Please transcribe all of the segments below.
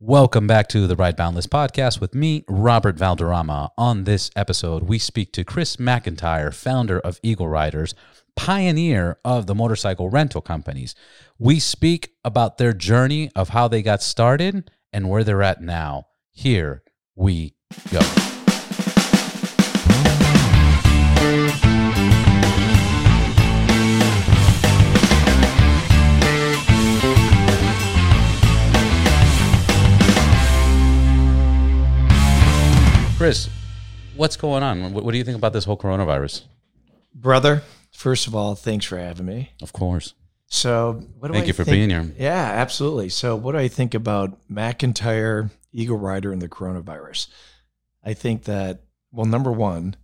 Welcome back to the Ride Boundless podcast with me, Robert Valderrama. On this episode, we speak to Chris McIntyre, founder of Eagle Riders, pioneer of the motorcycle rental companies. We speak about their journey of how they got started and where they're at now. Here we go. Chris, what's going on? What, what do you think about this whole coronavirus? Brother, first of all, thanks for having me. Of course. So, what do Thank I you for think- being here. Yeah, absolutely. So, what do I think about McIntyre, Eagle Rider, and the coronavirus? I think that, well, number one,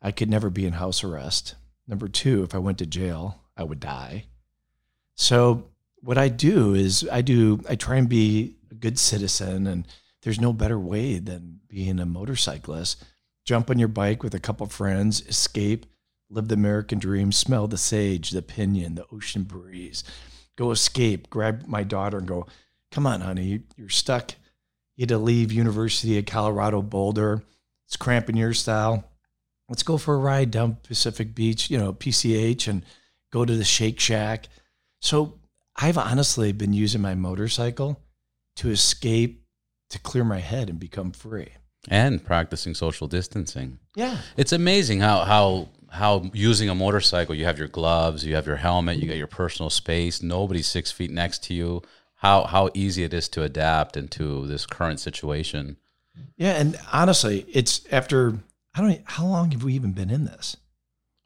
I could never be in house arrest. Number two, if I went to jail, I would die. So, what I do is I do, I try and be a good citizen, and there's no better way than being a motorcyclist. Jump on your bike with a couple friends, escape, live the American dream, smell the sage, the pinion, the ocean breeze. Go escape, grab my daughter and go, come on, honey, you're stuck. You had to leave University of Colorado Boulder. It's cramping your style. Let's go for a ride down Pacific Beach, you know, PCH, and go to the Shake Shack. So I've honestly been using my motorcycle to escape, to clear my head and become free. And practicing social distancing. Yeah. It's amazing how how how using a motorcycle, you have your gloves, you have your helmet, you got your personal space. Nobody's six feet next to you. How how easy it is to adapt into this current situation. Yeah, and honestly, it's after I don't. How long have we even been in this?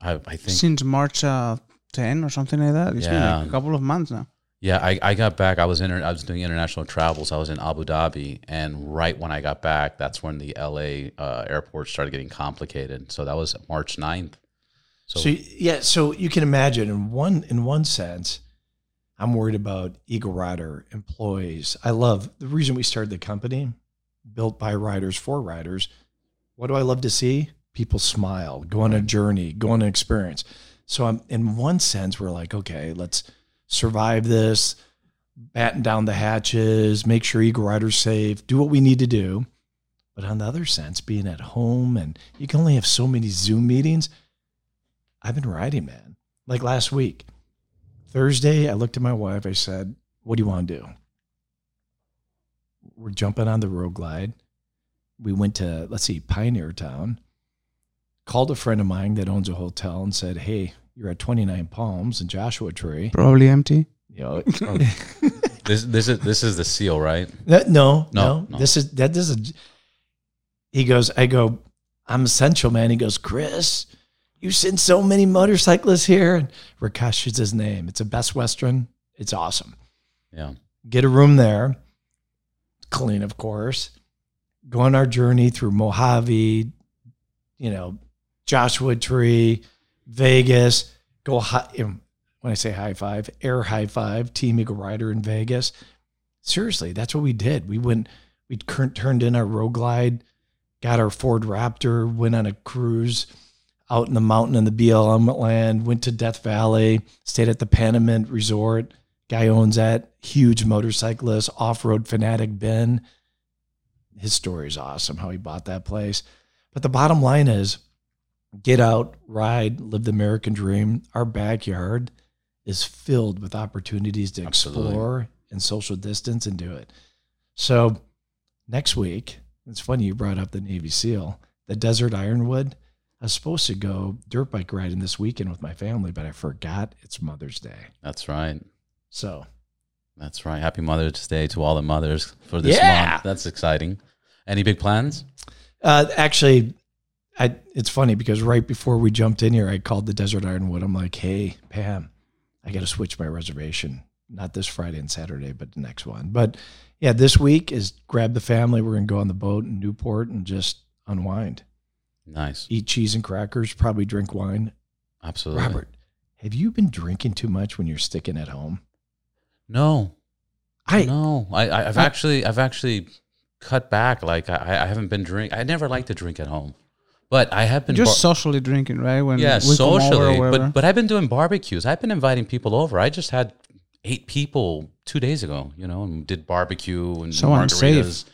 I, I think since March uh, 10 or something like that. It's been Yeah. like a couple of months now. Yeah, I, I got back. I was inter- I was doing international travels. I was in Abu Dhabi, and right when I got back, that's when the LA uh, airport started getting complicated. So that was March 9th. So, So, yeah, so you can imagine in one in one sense, I'm worried about Eagle Rider employees. I love the reason we started the company, built by riders for riders. What do I love to see? People smile, go on a journey, go on an experience. So I'm in one sense, we're like, okay, let's survive this, batten down the hatches, make sure Eagle Rider's safe, do what we need to do. But on the other sense, being at home and you can only have so many Zoom meetings. I've been riding, man. Like last week, Thursday, I looked at my wife. I said, What do you want to do? We're jumping on the road glide. We went to, let's see, Pioneer Town. Called a friend of mine that owns a hotel and said, Hey, you're at 29 Palms and Joshua Tree. Probably empty. You oh. know, this this is this is the seal, right? That- no, No, no, no. This is that that is a. He goes, I go, I'm essential, man. He goes, Chris, you send so many motorcyclists here. And Rakesh is his name. It's a Best Western. It's awesome. Yeah. Get a room there, clean, of course. Go on our journey through Mojave, you know, Joshua Tree, Vegas. Go high. When I say high five, air high five, Team Eagle Rider in Vegas seriously, that's what we did. We went, we turned in our road glide, got our Ford Raptor, went on a cruise out in the mountain in the BLM land, went to Death Valley, stayed at the Panamint Resort. Guy owns that, huge motorcyclist, off road fanatic Ben. His story is awesome how he bought that place. But the bottom line is get out, ride, live the American dream. Our backyard is filled with opportunities to Absolutely. explore and social distance and do it. So next week, it's funny you brought up the Navy SEAL, the Desert Ironwood. I was supposed to go dirt bike riding this weekend with my family, but I forgot it's Mother's Day. That's right. So That's right. Happy Mother's Day to all the mothers for this Yeah. month. That's exciting. Any big plans? Uh, actually, I it's funny because right before we jumped in here, I called the Desert Ironwood. I'm like, hey, Pam, I got to switch my reservation. Not this Friday and Saturday, but the next one. But yeah, this week is grab the family. We're gonna go on the boat in Newport and just unwind, Nice. eat cheese and crackers, probably drink wine. Absolutely. Robert, have you been drinking too much when you're sticking at home? No. I no. I, I I've I- actually I've actually cut back. Like I, I haven't been drink. I never like to drink at home, but I have been Just bar- socially drinking, right? When yeah we come over or socially. But but I've been doing barbecues. I've been inviting people over. I just had eight people two days ago, you know, and did barbecue and So margaritas. unsafe.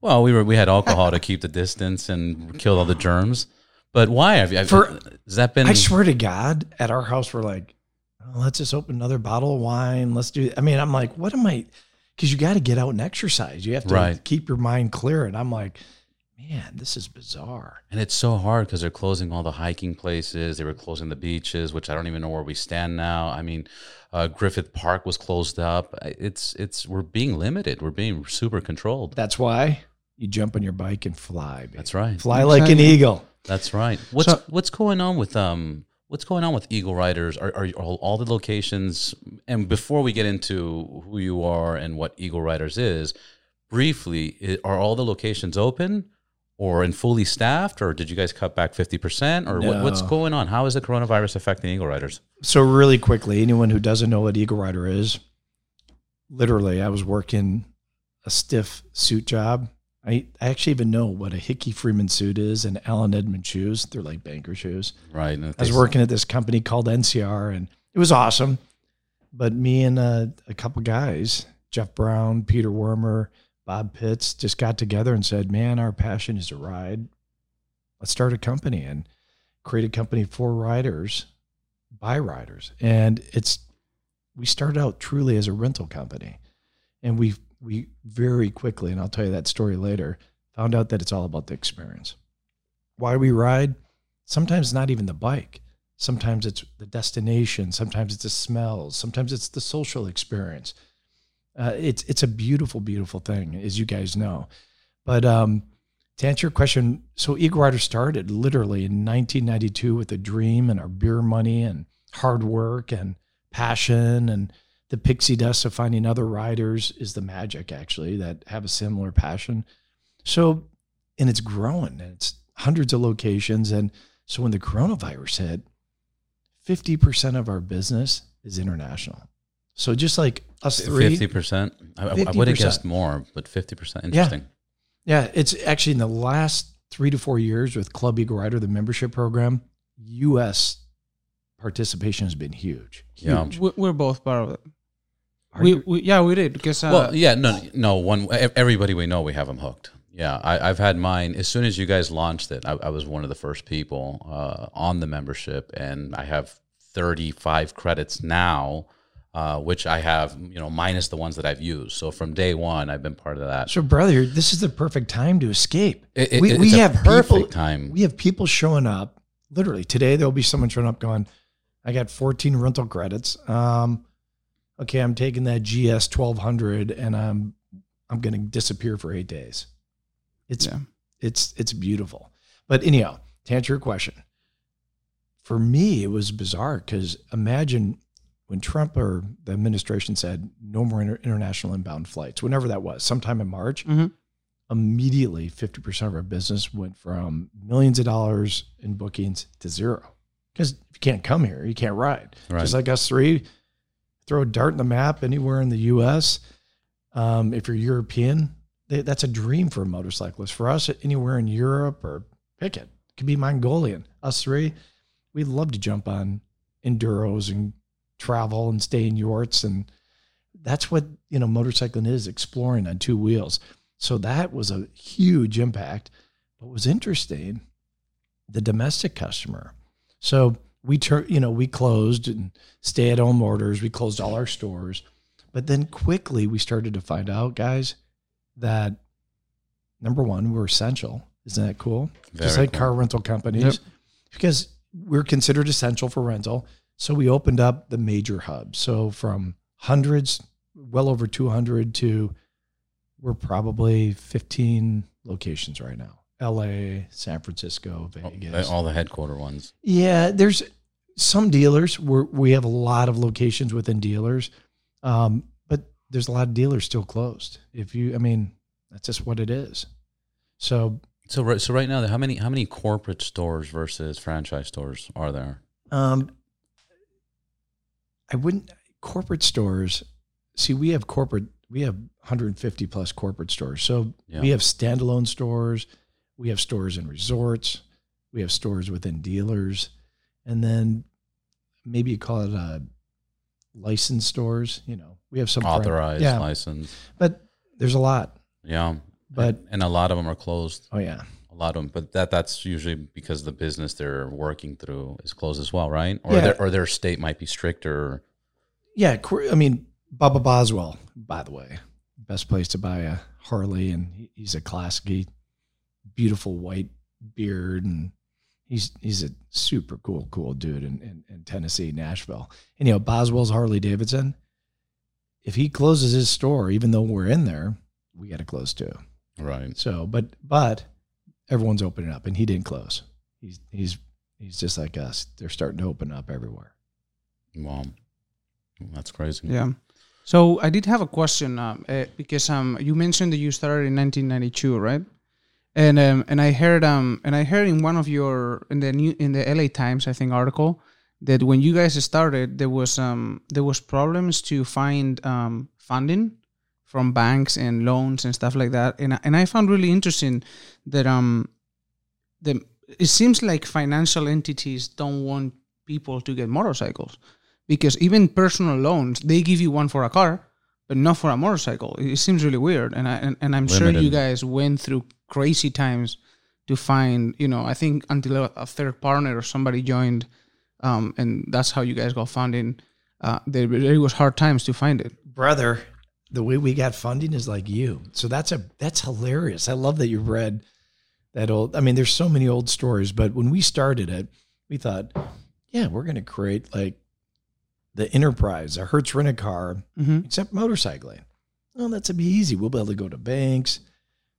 Well, we were we had alcohol to keep the distance and kill all the germs. But why have you? For- has that been? I swear to God, at our house, we're like, oh, let's just open another bottle of wine. Let's do. I mean, I'm like, what am I? Because you got to get out and exercise. You have to Right. keep your mind clear. And I'm like, man, this is bizarre. And it's so hard because they're closing all the hiking places. They were closing the beaches, which I don't even know where we stand now. I mean, uh, Griffith Park was closed up. It's it's we're being limited. We're being super controlled. That's why you jump on your bike and fly. Baby. That's right. Fly like an eagle. That's right. What's So- what's going on with um what's going on with Eagle Riders? Are, are all, all the locations? And before we get into who you are and what Eagle Riders is, briefly, are all the locations open? Or in fully staffed, or did you guys cut back fifty percent, or what, what's going on? How is the coronavirus affecting Eagle Riders? So really quickly, anyone who doesn't know what Eagle Rider is, literally, I was working a stiff suit job. I, I actually even know what a Hickey Freeman suit is and Allen Edmond shoes. They're like banker shoes. Right. I was working at this company called NCR, and it was awesome. But me and a, a couple guys, Jeff Brown, Peter Wormer, Bob Pitts, just got together and said, "Man, our passion is to ride. Let's start a company and create a company for riders, by riders." And it's we started out truly as a rental company, and we we very quickly, and I'll tell you that story later, found out that it's all about the experience. Why we ride? Sometimes not even the bike. Sometimes it's the destination. Sometimes it's the smells. Sometimes it's the social experience. Uh, it's it's a beautiful, beautiful thing, as you guys know. But um, to answer your question, so Eagle Rider started literally in 1992 with a dream and our beer money and hard work and passion and the pixie dust of finding other riders is the magic actually that have a similar passion. So, and it's growing and it's hundreds of locations. And so when the coronavirus hit, 50% of our business is international. So just like us three, Fifty percent. I, I would have guessed more, but fifty percent. Interesting. Yeah, it's actually in the last three to four years with Club Eagle Rider, the membership program, U.S. participation has been huge. Yeah. Huge. We, we're both part of it. We, we yeah we did because uh, well, yeah, no, no. One, everybody we know, we have them hooked. Yeah, I, I've had mine as soon as you guys launched it. I, I was one of the first people uh, on the membership, and I have thirty-five credits now, uh, which I have, you know, minus the ones that I've used. So from day one, I've been part of that. so, brother, this is the perfect time to escape. It- it- we it's we a have perfect people, time. We have people showing up. Literally today, there'll be someone showing up going, "I got 14 rental credits. Um, okay, I'm taking that GS 1200, and I'm I'm going to disappear for eight days. It's Yeah. it's it's beautiful. But anyhow, to answer your question, for me it was bizarre because imagine when Trump or the administration said no more inter- international inbound flights, whenever that was, sometime in March, Mhm. immediately 50% of our business went from millions of dollars in bookings to zero. Because if you can't come here, you can't ride. Right. Just like us three, throw a dart in the map anywhere in the US. Um, if you're European, th- that's a dream for a motorcyclist. For us, anywhere in Europe or pick it, it could be Mongolian. Us three, we'd love to jump on enduros and travel and stay in yurts. And that's what, you know, motorcycling is exploring on two wheels. So that was a huge impact. What was interesting, the domestic customer. So we tur- you know, we closed and stay at home orders. We closed all our stores. But then quickly we started to find out, guys, that number one, we're essential. Isn't that cool? Just like cool. car rental companies. Yep. Because we're considered essential for rental. So we opened up the major hubs. So from hundreds, well over 200 to we're probably 15 locations right now. LA, San Francisco, Vegas. all the headquarter ones. Yeah, there's some dealers where we have a lot of locations within dealers, um, but there's a lot of dealers still closed. If you, I mean, that's just what it is. So, So, right- so right now, how many how many corporate stores versus franchise stores are there? um, I wouldn't corporate stores. See, we have corporate. We have 150 plus corporate stores. So Yeah. we have standalone stores. We have stores in resorts. We have stores within dealers, and then maybe you call it a licensed stores. You know, we have some Authorized, Yeah, licensed. but there's a lot. Yeah. But and a lot of them are closed. oh yeah, lot of them, but that that's usually because the business they're working through is closed as well, right? Or Yeah. their or their state might be stricter. yeah. I mean, Bubba Boswell, by the way, best place to buy a Harley, and he's a classic, beautiful white beard, and he's he's a super cool, cool dude in, in, in Tennessee, Nashville. And you know, Boswell's Harley Davidson. If he closes his store, even though we're in there, we got to close too. Right. So, but but everyone's opening up, and he didn't close. He's he's he's just like us. They're starting to open up everywhere. Wow. That's crazy. Yeah. So I did have a question um, uh, because um, you mentioned that you started in 1992, right? And um, and I heard um and I heard in one of your in the new in the LA Times I think article that when you guys started there was um there was problems to find um funding from banks and loans and stuff like that. And I- and I found really interesting that um the it seems like financial entities don't want people to get motorcycles because even personal loans they give you one for a car but not for a motorcycle. It seems really weird. And I and, and I'm sure you guys went through crazy times to find you know I think until a, a third partner or somebody joined um, and that's how you guys got funding. Uh, there, there was hard times to find it. Brother, the way we got funding is like you. So that's a that's hilarious. I love that you read that old. I mean, there's so many old stories, but when we started it, we thought, yeah, we're going to create like the enterprise, a Hertz rent a car, mm-hmm. except motorcycling. Well, that's a be easy. We'll be able to go to banks.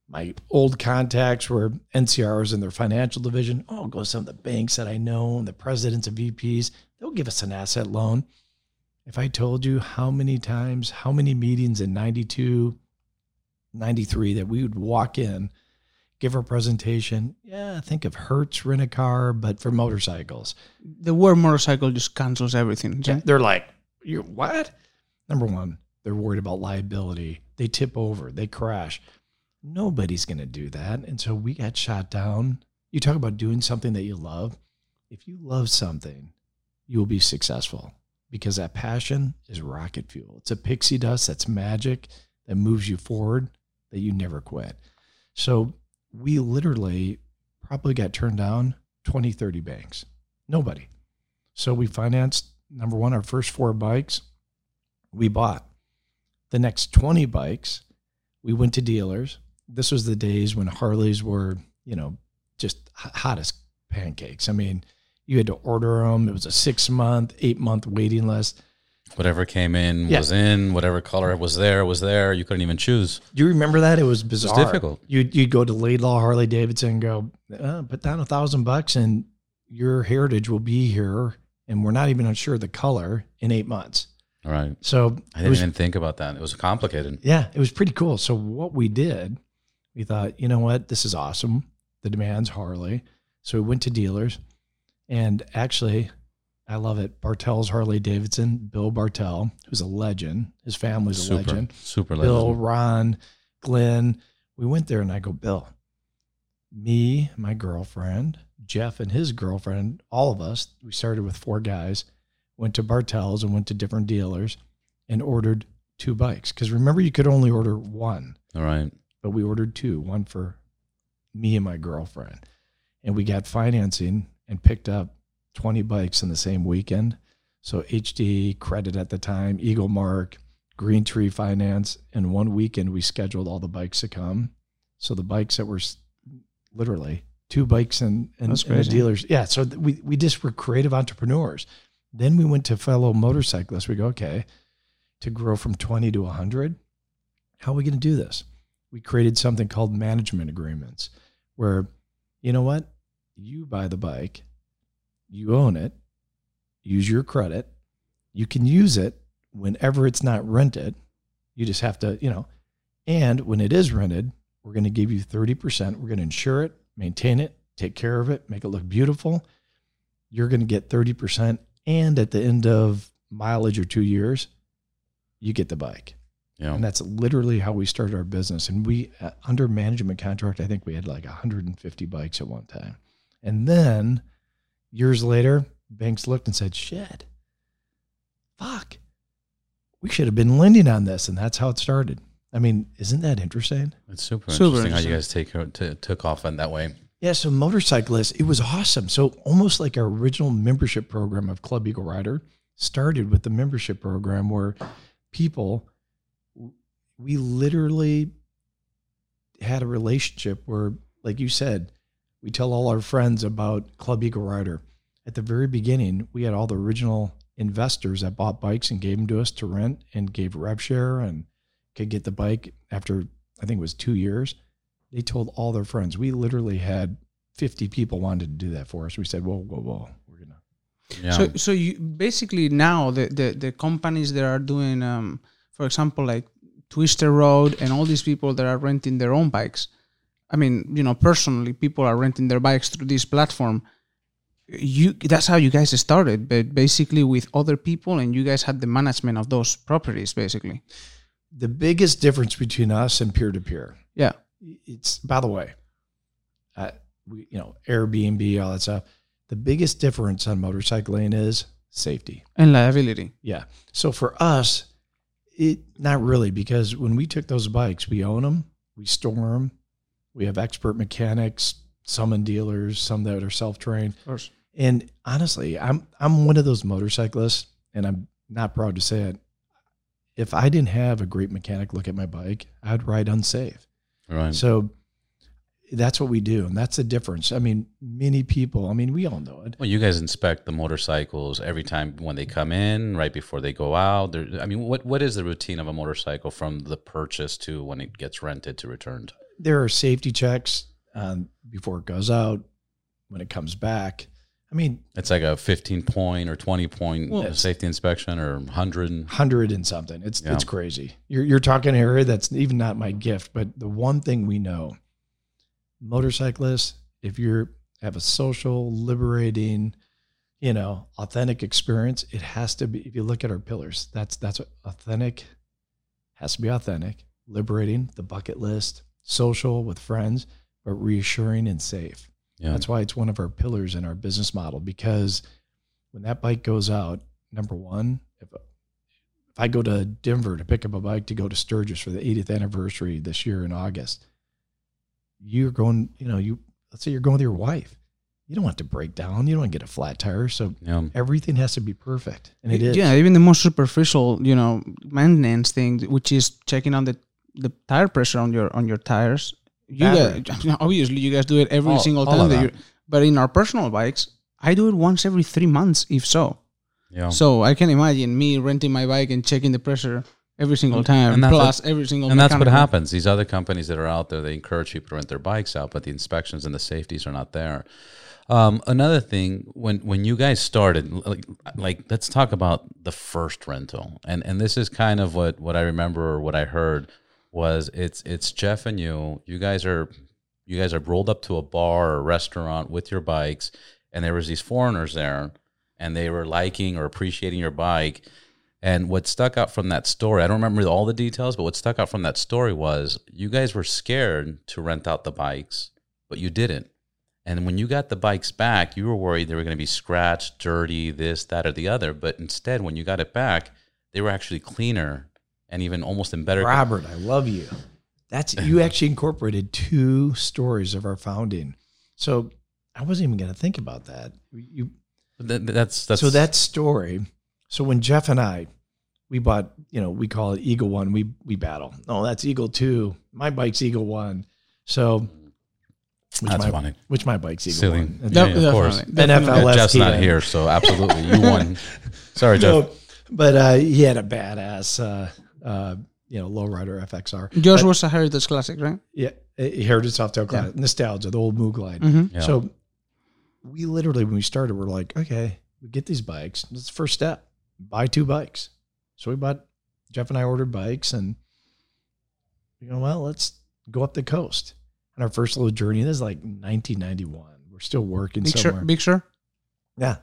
My old contacts were NCRs in their financial division. Oh, I'll go to some of the banks that I know, and the presidents of VPs. They'll give us an asset loan. If I told you how many times, how many meetings in 92, 93 that we would walk in, give our presentation. Yeah, think of Hertz rent a car, but for motorcycles. the word motorcycle just cancels everything Yeah, They're like, you what? Number one, they're worried about liability. They tip over, they crash. Nobody's going to do that. And so we got shot down. You talk about doing something that you love. If you love something, you will be successful because that passion is rocket fuel. It's a pixie dust that's magic that moves you forward that you never quit. So we literally probably got turned down 20, 30 banks. Nobody. So we financed number one, our first four bikes we bought. The next 20 bikes, we went to dealers. This was the days when Harleys were, you know, just h- hot as pancakes. I mean, you had to order them. It was a six month, eight month waiting list. Whatever came in Yeah. was in. Whatever color was there was there. You couldn't even choose. Do you remember that? It was bizarre. difficult. You'd, you'd go to Laidlaw Harley Davidson and go, uh, put down a thousand bucks and your heritage will be here. And we're not even sure the color in eight months. All right. So I didn't was even think about that. It was complicated. Yeah, it was pretty cool. So what we did, we thought, you know what, this is awesome. The demand's Harley. So we went to dealers, and actually, I love it. Bartels' Harley Davidson, Bill Bartels, who's a legend. His family's a Super, legend. super Bill, legend. Ron, Glenn. We went there, and I go, Bill, me, my girlfriend, Jeff, and his girlfriend, all of us. We started with four guys. Went to Bartels' and went to different dealers, and ordered two bikes. Because remember, you could only order one All right. but we ordered two, one for me and my girlfriend. And we got financing and picked up 20 bikes in the same weekend. So HD credit at the time, Eaglemark, Green Tree Finance. In one weekend, we scheduled all the bikes to come. So the bikes that were literally two bikes and, and, and the dealers. Yeah. So we, we just were creative entrepreneurs. Then we went to fellow motorcyclists. We go, okay, to grow from 20 to 100, how are we going to do this? we created something called management agreements where you know what you buy the bike you own it use your credit you can use it whenever it's not rented you just have to you know and when it is rented we're going to give you 30% we're going to insure it maintain it take care of it make it look beautiful you're going to get 30% and at the end of mileage or 2 years you get the bike Yeah. and that's literally how we started our business. And we, uh, under management contract, I think we had like 150 bikes at one time. And then years later, banks looked and said, shit, fuck, we should have been lending on this, and that's how it started. I mean, isn't that interesting? It's super, Super interesting how you guys take uh, t- took off in that way. Yeah, so motorcyclists, it was awesome. So almost like our original membership program of Club Eagle Rider started with the membership program where people we literally had a relationship where, like you said, we tell all our friends about Club Eagle Rider. At the very beginning, we had all the original investors that bought bikes and gave them to us to rent and gave rev share and could get the bike after I think it was two years. They told all their friends. We literally had 50 people wanted to do that for us. We said, whoa, whoa, whoa, we're gonna. Yeah. So, so you basically now the, the, the companies that are doing, um, for example, like Twisted Road and all these people that are renting their own bikes. I mean, you know, personally, people are renting their bikes through this platform. You that's how you guys started, but basically with other people, and you guys had the management of those properties, basically. The biggest difference between us and peer to peer, Yeah. it's by the way, uh, we, you know, Airbnb, all that stuff. The biggest difference on motorcycling is safety. And liability. Yeah. So for us, it not really because when we took those bikes, we own them, we store them, we have expert mechanics, some in dealers, some that are self trained. And honestly, I'm I'm one of those motorcyclists, and I'm not proud to say it. If I didn't have a great mechanic look at my bike, I'd ride unsafe. right. So that's what we do, and that's the difference. I mean, many people. I mean, we all know it. Well, you guys inspect the motorcycles every time when they come in, right before they go out. There, I mean, what what is the routine of a motorcycle from the purchase to when it gets rented to returned? There are safety checks um, before it goes out, when it comes back. I mean, It's like a 15 point or 20 point Well, safety inspection or 100. hundred and something. It's Yeah. it's crazy. You're you're talking an area that's even not my gift, but the one thing we know, motorcyclists, if you're have a social, liberating, you know, authentic experience, it has to be. If you look at our pillars, that's that's authentic has to be authentic, liberating, the bucket list, social with friends, but reassuring and safe. Yeah. That's why it's one of our pillars in our business model because when that bike goes out, number one, if if I go to Denver to pick up a bike to go to Sturgis for the 80th anniversary this year in August, you're going, you know, you let's say you're going with your wife. You don't want to break down. You don't want to get a flat tire. So yeah. everything has to be perfect. And it is. Yeah, even the most superficial, you know, maintenance thing, which is checking on the the tire pressure on your on your tires. You Battery. guys, obviously, you guys do it every All- single time that that. you. But in our personal bikes, I do it once every three months, if so. Yeah. So I can imagine me renting my bike and checking the pressure every single time, and that's plus every single. Time And that's what happens. These other companies that are out there, they encourage people to rent their bikes out, but the inspections and the safeties are not there. Um, another thing, when when you guys started, like, like let's talk about the first rental, and and this is kind of what what I remember or what I heard was it's it's Jeff and you. You guys are you guys are rolled up to a bar or restaurant with your bikes, and there was these foreigners there, and they were liking or appreciating your bike. And what stuck out from that story, I don't remember all the details, but what stuck out from that story was you guys were scared to rent out the bikes, but you didn't. And when you got the bikes back, you were worried they were going to be scratched, dirty, this, that, or the other. But instead, when you got it back, they were actually cleaner and even almost in better. Robert, I love you. That's you actually incorporated two stories of our founding. So I wasn't even going to think about that. You Th- th- that's that's so that story. So when Jeff and I, we bought, you know, we call it Eagle One. We we battle. No, that's Eagle Two. My bike's Eagle One. So which that's my, funny. Which my bike's Eagle Silly. One. Yeah, Def- of course. definitely, NFL definitely. Jeff's not here, so absolutely you won. Sorry, Jeff. No, but uh, he had a badass, uh, uh, you know, lowrider FXR. Yours But- was a Heritage Classic, right? Yeah, Heritage Softail Classic, nostalgia, the old Moo Glide. Mm-hmm. Yeah. So we literally, when we started, we're like, okay, we get these bikes. That's the first step. Buy two bikes. So we bought, Jeff and I ordered bikes and, you know, well, let's go up the coast. And our first little journey, this is like 1991. We're still working Big somewhere. Sur, Big Sur. Yeah.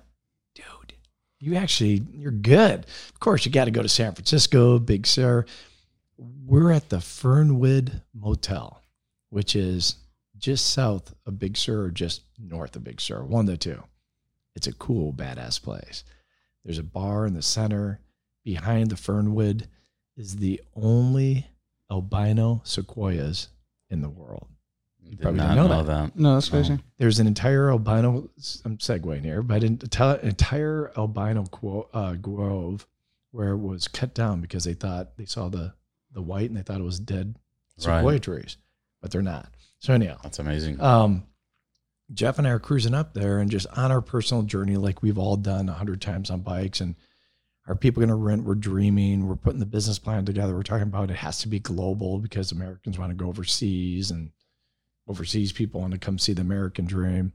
You actually, you're good. Of course, you got to go to San Francisco, Big Sur. We're at the Fernwood Motel, which is just south of Big Sur or just north of Big Sur, one of the two. It's a cool, badass place. There's a bar in the center. behind the Fernwood is the only albino sequoias in the world. Did probably not didn't know know that. that. No, that's crazy. There's an entire albino. I'm segueing here, but an entire, entire albino quo, uh, grove where it was cut down because they thought they saw the the white and they thought it was dead sequoia Right. trees, but they're not. So anyhow, That's amazing. um, Jeff and I are cruising up there and just on our personal journey, like we've all done a hundred times on bikes. And are people going to rent? We're dreaming. We're putting the business plan together. We're talking about it has to be global because Americans want to go overseas and overseas people want to come see the American dream.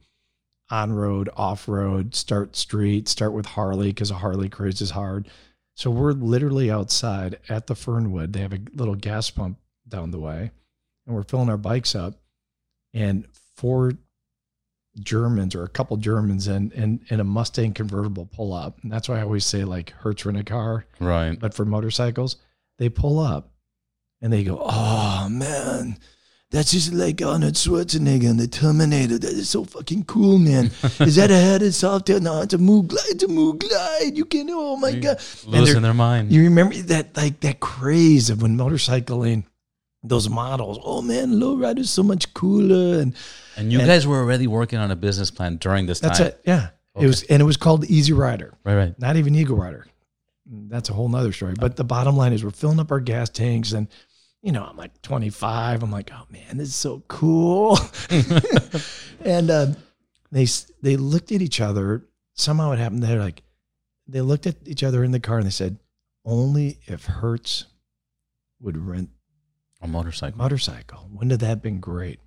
On road, off road, start street, start with Harley because a Harley craze is hard. So we're literally outside at the Fernwood. They have a little gas pump down the way, and we're filling our bikes up. And four Germans or a couple Germans and and in a Mustang convertible pull up. And that's why I always say like Hertz rent a car, right. but for motorcycles, they pull up and they go, Oh man, that's just like Arnold Schwarzenegger and the Terminator. That is so fucking cool, man. Is that a Heritage Softail? No, it's a Moo Glide, it's a Moo Glide. You can oh my You god. Losing their mind. You remember that like that craze of when motorcycling those models, oh man, lowrider's so much cooler and And you and- guys were already working on a business plan during this that's time. it. Yeah. Okay. It was and it was called Easy Rider. Right, right. not even Eagle Rider. That's a whole nother story. But the bottom line is we're filling up our gas tanks and you know, I'm like 25. I'm like, oh man, this is so cool. and uh, they they looked at each other. Somehow it happened. They're like, they looked at each other in the car and they said, only if Hertz would rent A motorcycle. motorcycle. Wouldn't that have that been great?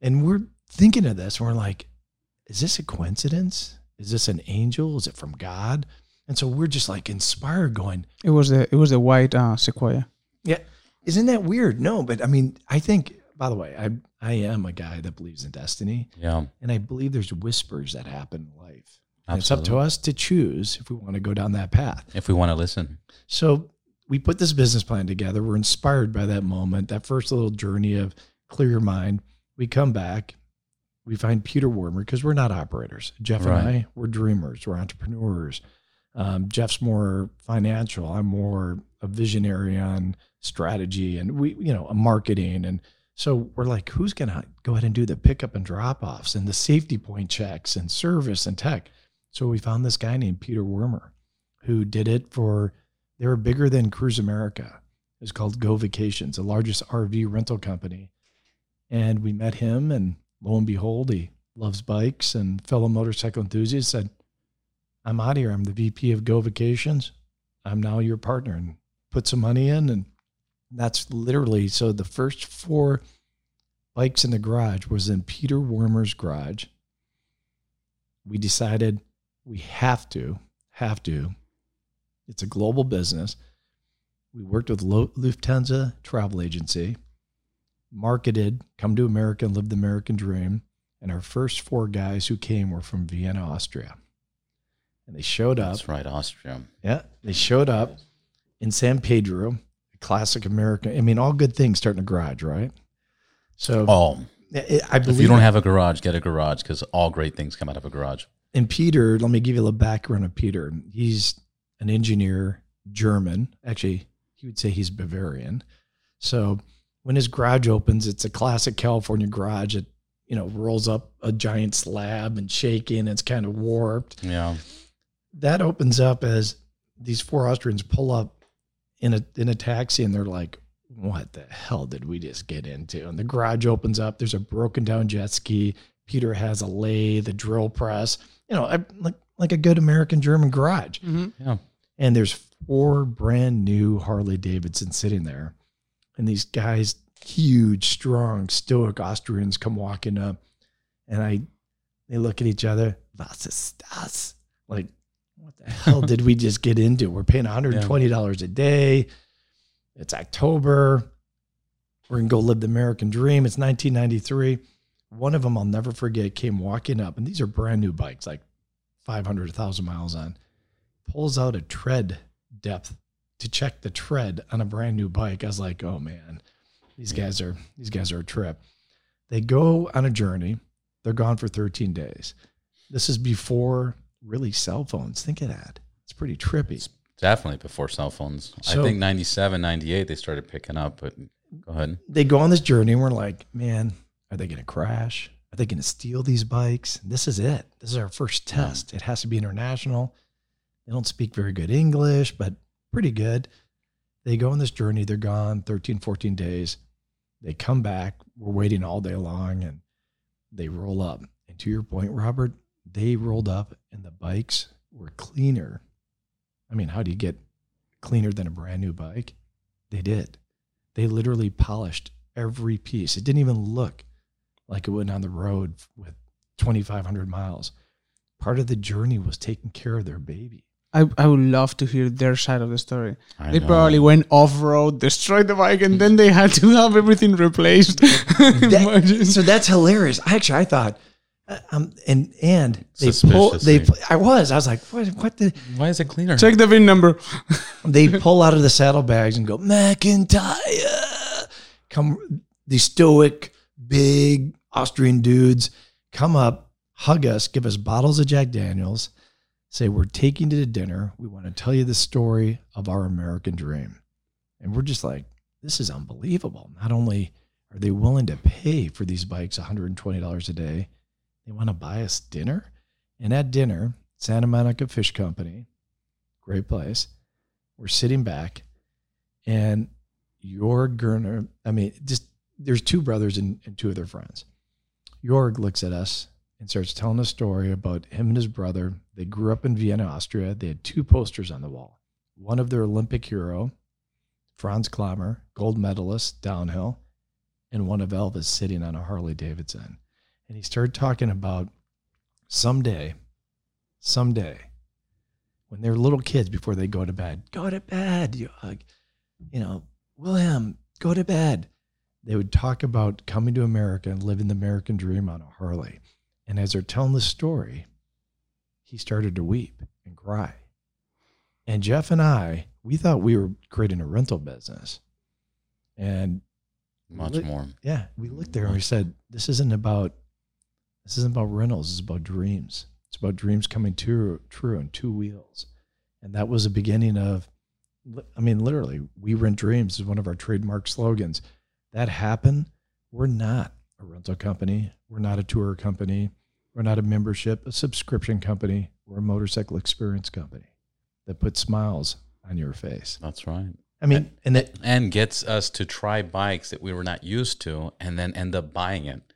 And we're thinking of this. And we're like, is this a coincidence? Is this an angel? Is it from God? And so we're just like inspired, going, It was the it was the white uh, sequoia. yeah, isn't that weird? No, but I mean, I think. By the way, I I am a guy that believes in destiny, Yeah. and I believe there's whispers that happen in life. And it's up to us to choose if we want to go down that path. If we want to listen. So we put this business plan together. We're inspired by that moment, that first little journey of clear your mind. We come back, we find Peter Wormer because we're not operators. Jeff Right. and I, we're dreamers, we're entrepreneurs. Um, Jeff's more financial. I'm more a visionary on strategy and we, you know, a marketing. And so we're like, who's going to go ahead and do the pickup and drop offs and the safety point checks and service and tech? So we found this guy named Peter Wormer who did it for they were bigger than Cruise America. It's called Go Vacations, the largest RV rental company. And we met him, and lo and behold, he loves bikes and fellow motorcycle enthusiast said, I'm out of here. I'm the VP of Go Vacations. I'm now your partner and put some money in. And that's literally so the first four bikes in the garage was in Peter Wormer's garage. We decided we have to, have to. It's a global business. We worked with Lufthansa travel agency, marketed, come to America and live the American dream. And our first four guys who came were from Vienna, Austria. And they showed up. That's right, Austria. Yeah, they showed up in San Pedro, classic American. I mean, all good things start in a garage, right? So Oh, I- I believe if you don't have a garage, get a garage because all great things come out of a garage. and Peter, let me give you a little background of Peter. He's an engineer, German. Actually, he would say he's Bavarian. So when his garage opens, it's a classic California garage. It, you know, rolls up a giant slab and shaking. It's kind of warped. Yeah. That opens up as these four Austrians pull up in a in a taxi and they're like, what the hell did we just get into? And the garage opens up. There's a broken down jet ski. Peter has a lathe, a drill press. You know, I, like like a good American German garage. Mm-hmm. And there's four brand new Harley Davidson sitting there, and these guys, huge, strong, stoic Austrians, come walking up, and I, they look at each other. Was ist das? Like, what the hell did we just get into? We're paying 120 dollars a day. It's October. We're gonna go live the American dream. It's 1993. One of them I'll never forget came walking up, and these are brand new bikes, like 500, 1,000 miles on. Pulls out a tread depth to check the tread on a brand new bike. I was like, oh man, these guys are these guys are a trip. They go on a journey. They're gone for 13 days. This is before really cell phones. Think of that. It's pretty trippy. Definitely before cell phones. I think 97, 98, they started picking up. But go ahead. They go on this journey and we're like, man, are they going to crash? Are they going to steal these bikes? This is it. This is our first test. It has to be international. They don't speak very good English, but pretty good. They go on this journey. They're gone 13, 14 days. They come back. We're waiting all day long and they roll up. And to your point, Robert, they rolled up the bikes were cleaner. I mean, how do you get cleaner than a brand new bike? They did. They literally polished every piece. It didn't even look like it went on the road with 2,500 miles. Part of the journey was taking care of their baby. I, I would love to hear their side of the story. I they know. probably went off road, destroyed the bike, and then they had to have everything replaced. Imagine. so that's hilarious. Actually, I thought, um, and and they pull. They, I was. I was like, what? What the? Why is it cleaner? Check the VIN number. They pull out of the saddlebags and go McIntyre. Come, the stoic, big Austrian dudes come up, hug us, give us bottles of Jack Daniels, say we're taking you to dinner. We want to tell you the story of our American dream, and we're just like, this is unbelievable. Not only are they willing to pay for these bikes $120 a day, they want to buy us dinner. And at dinner, Santa Monica Fish Company, great place. We're sitting back, and Jorg Gerner, I mean, just there's two brothers and, and two of their friends. Jorg looks at us and starts telling a story about him and his brother. They grew up in Vienna, Austria. They had two posters on the wall one of their Olympic hero, Franz Klammer, gold medalist downhill, and one of Elvis sitting on a Harley Davidson. And he started talking about someday, someday, when they're little kids before they go to bed, go to bed. You, you know, William, go to bed. They would talk about coming to America and living the American dream on a Harley. And as they're telling the story, he started to weep and cry. And Jeff and I, we thought we were creating a rental business. And Much Look- more. yeah, we looked there and we said, "This isn't about this isn't about rentals. It's about dreams. It's about dreams coming true, true on two wheels." And that was the beginning of, I mean, literally, "We rent dreams" is one of our trademark slogans. That happened. We're not a rental company. We're not a tour company. We're not a membership, a subscription company. We're a motorcycle experience company that puts smiles on your face. That's right. I mean, and that And gets us to try bikes that we were not used to and then end up buying it.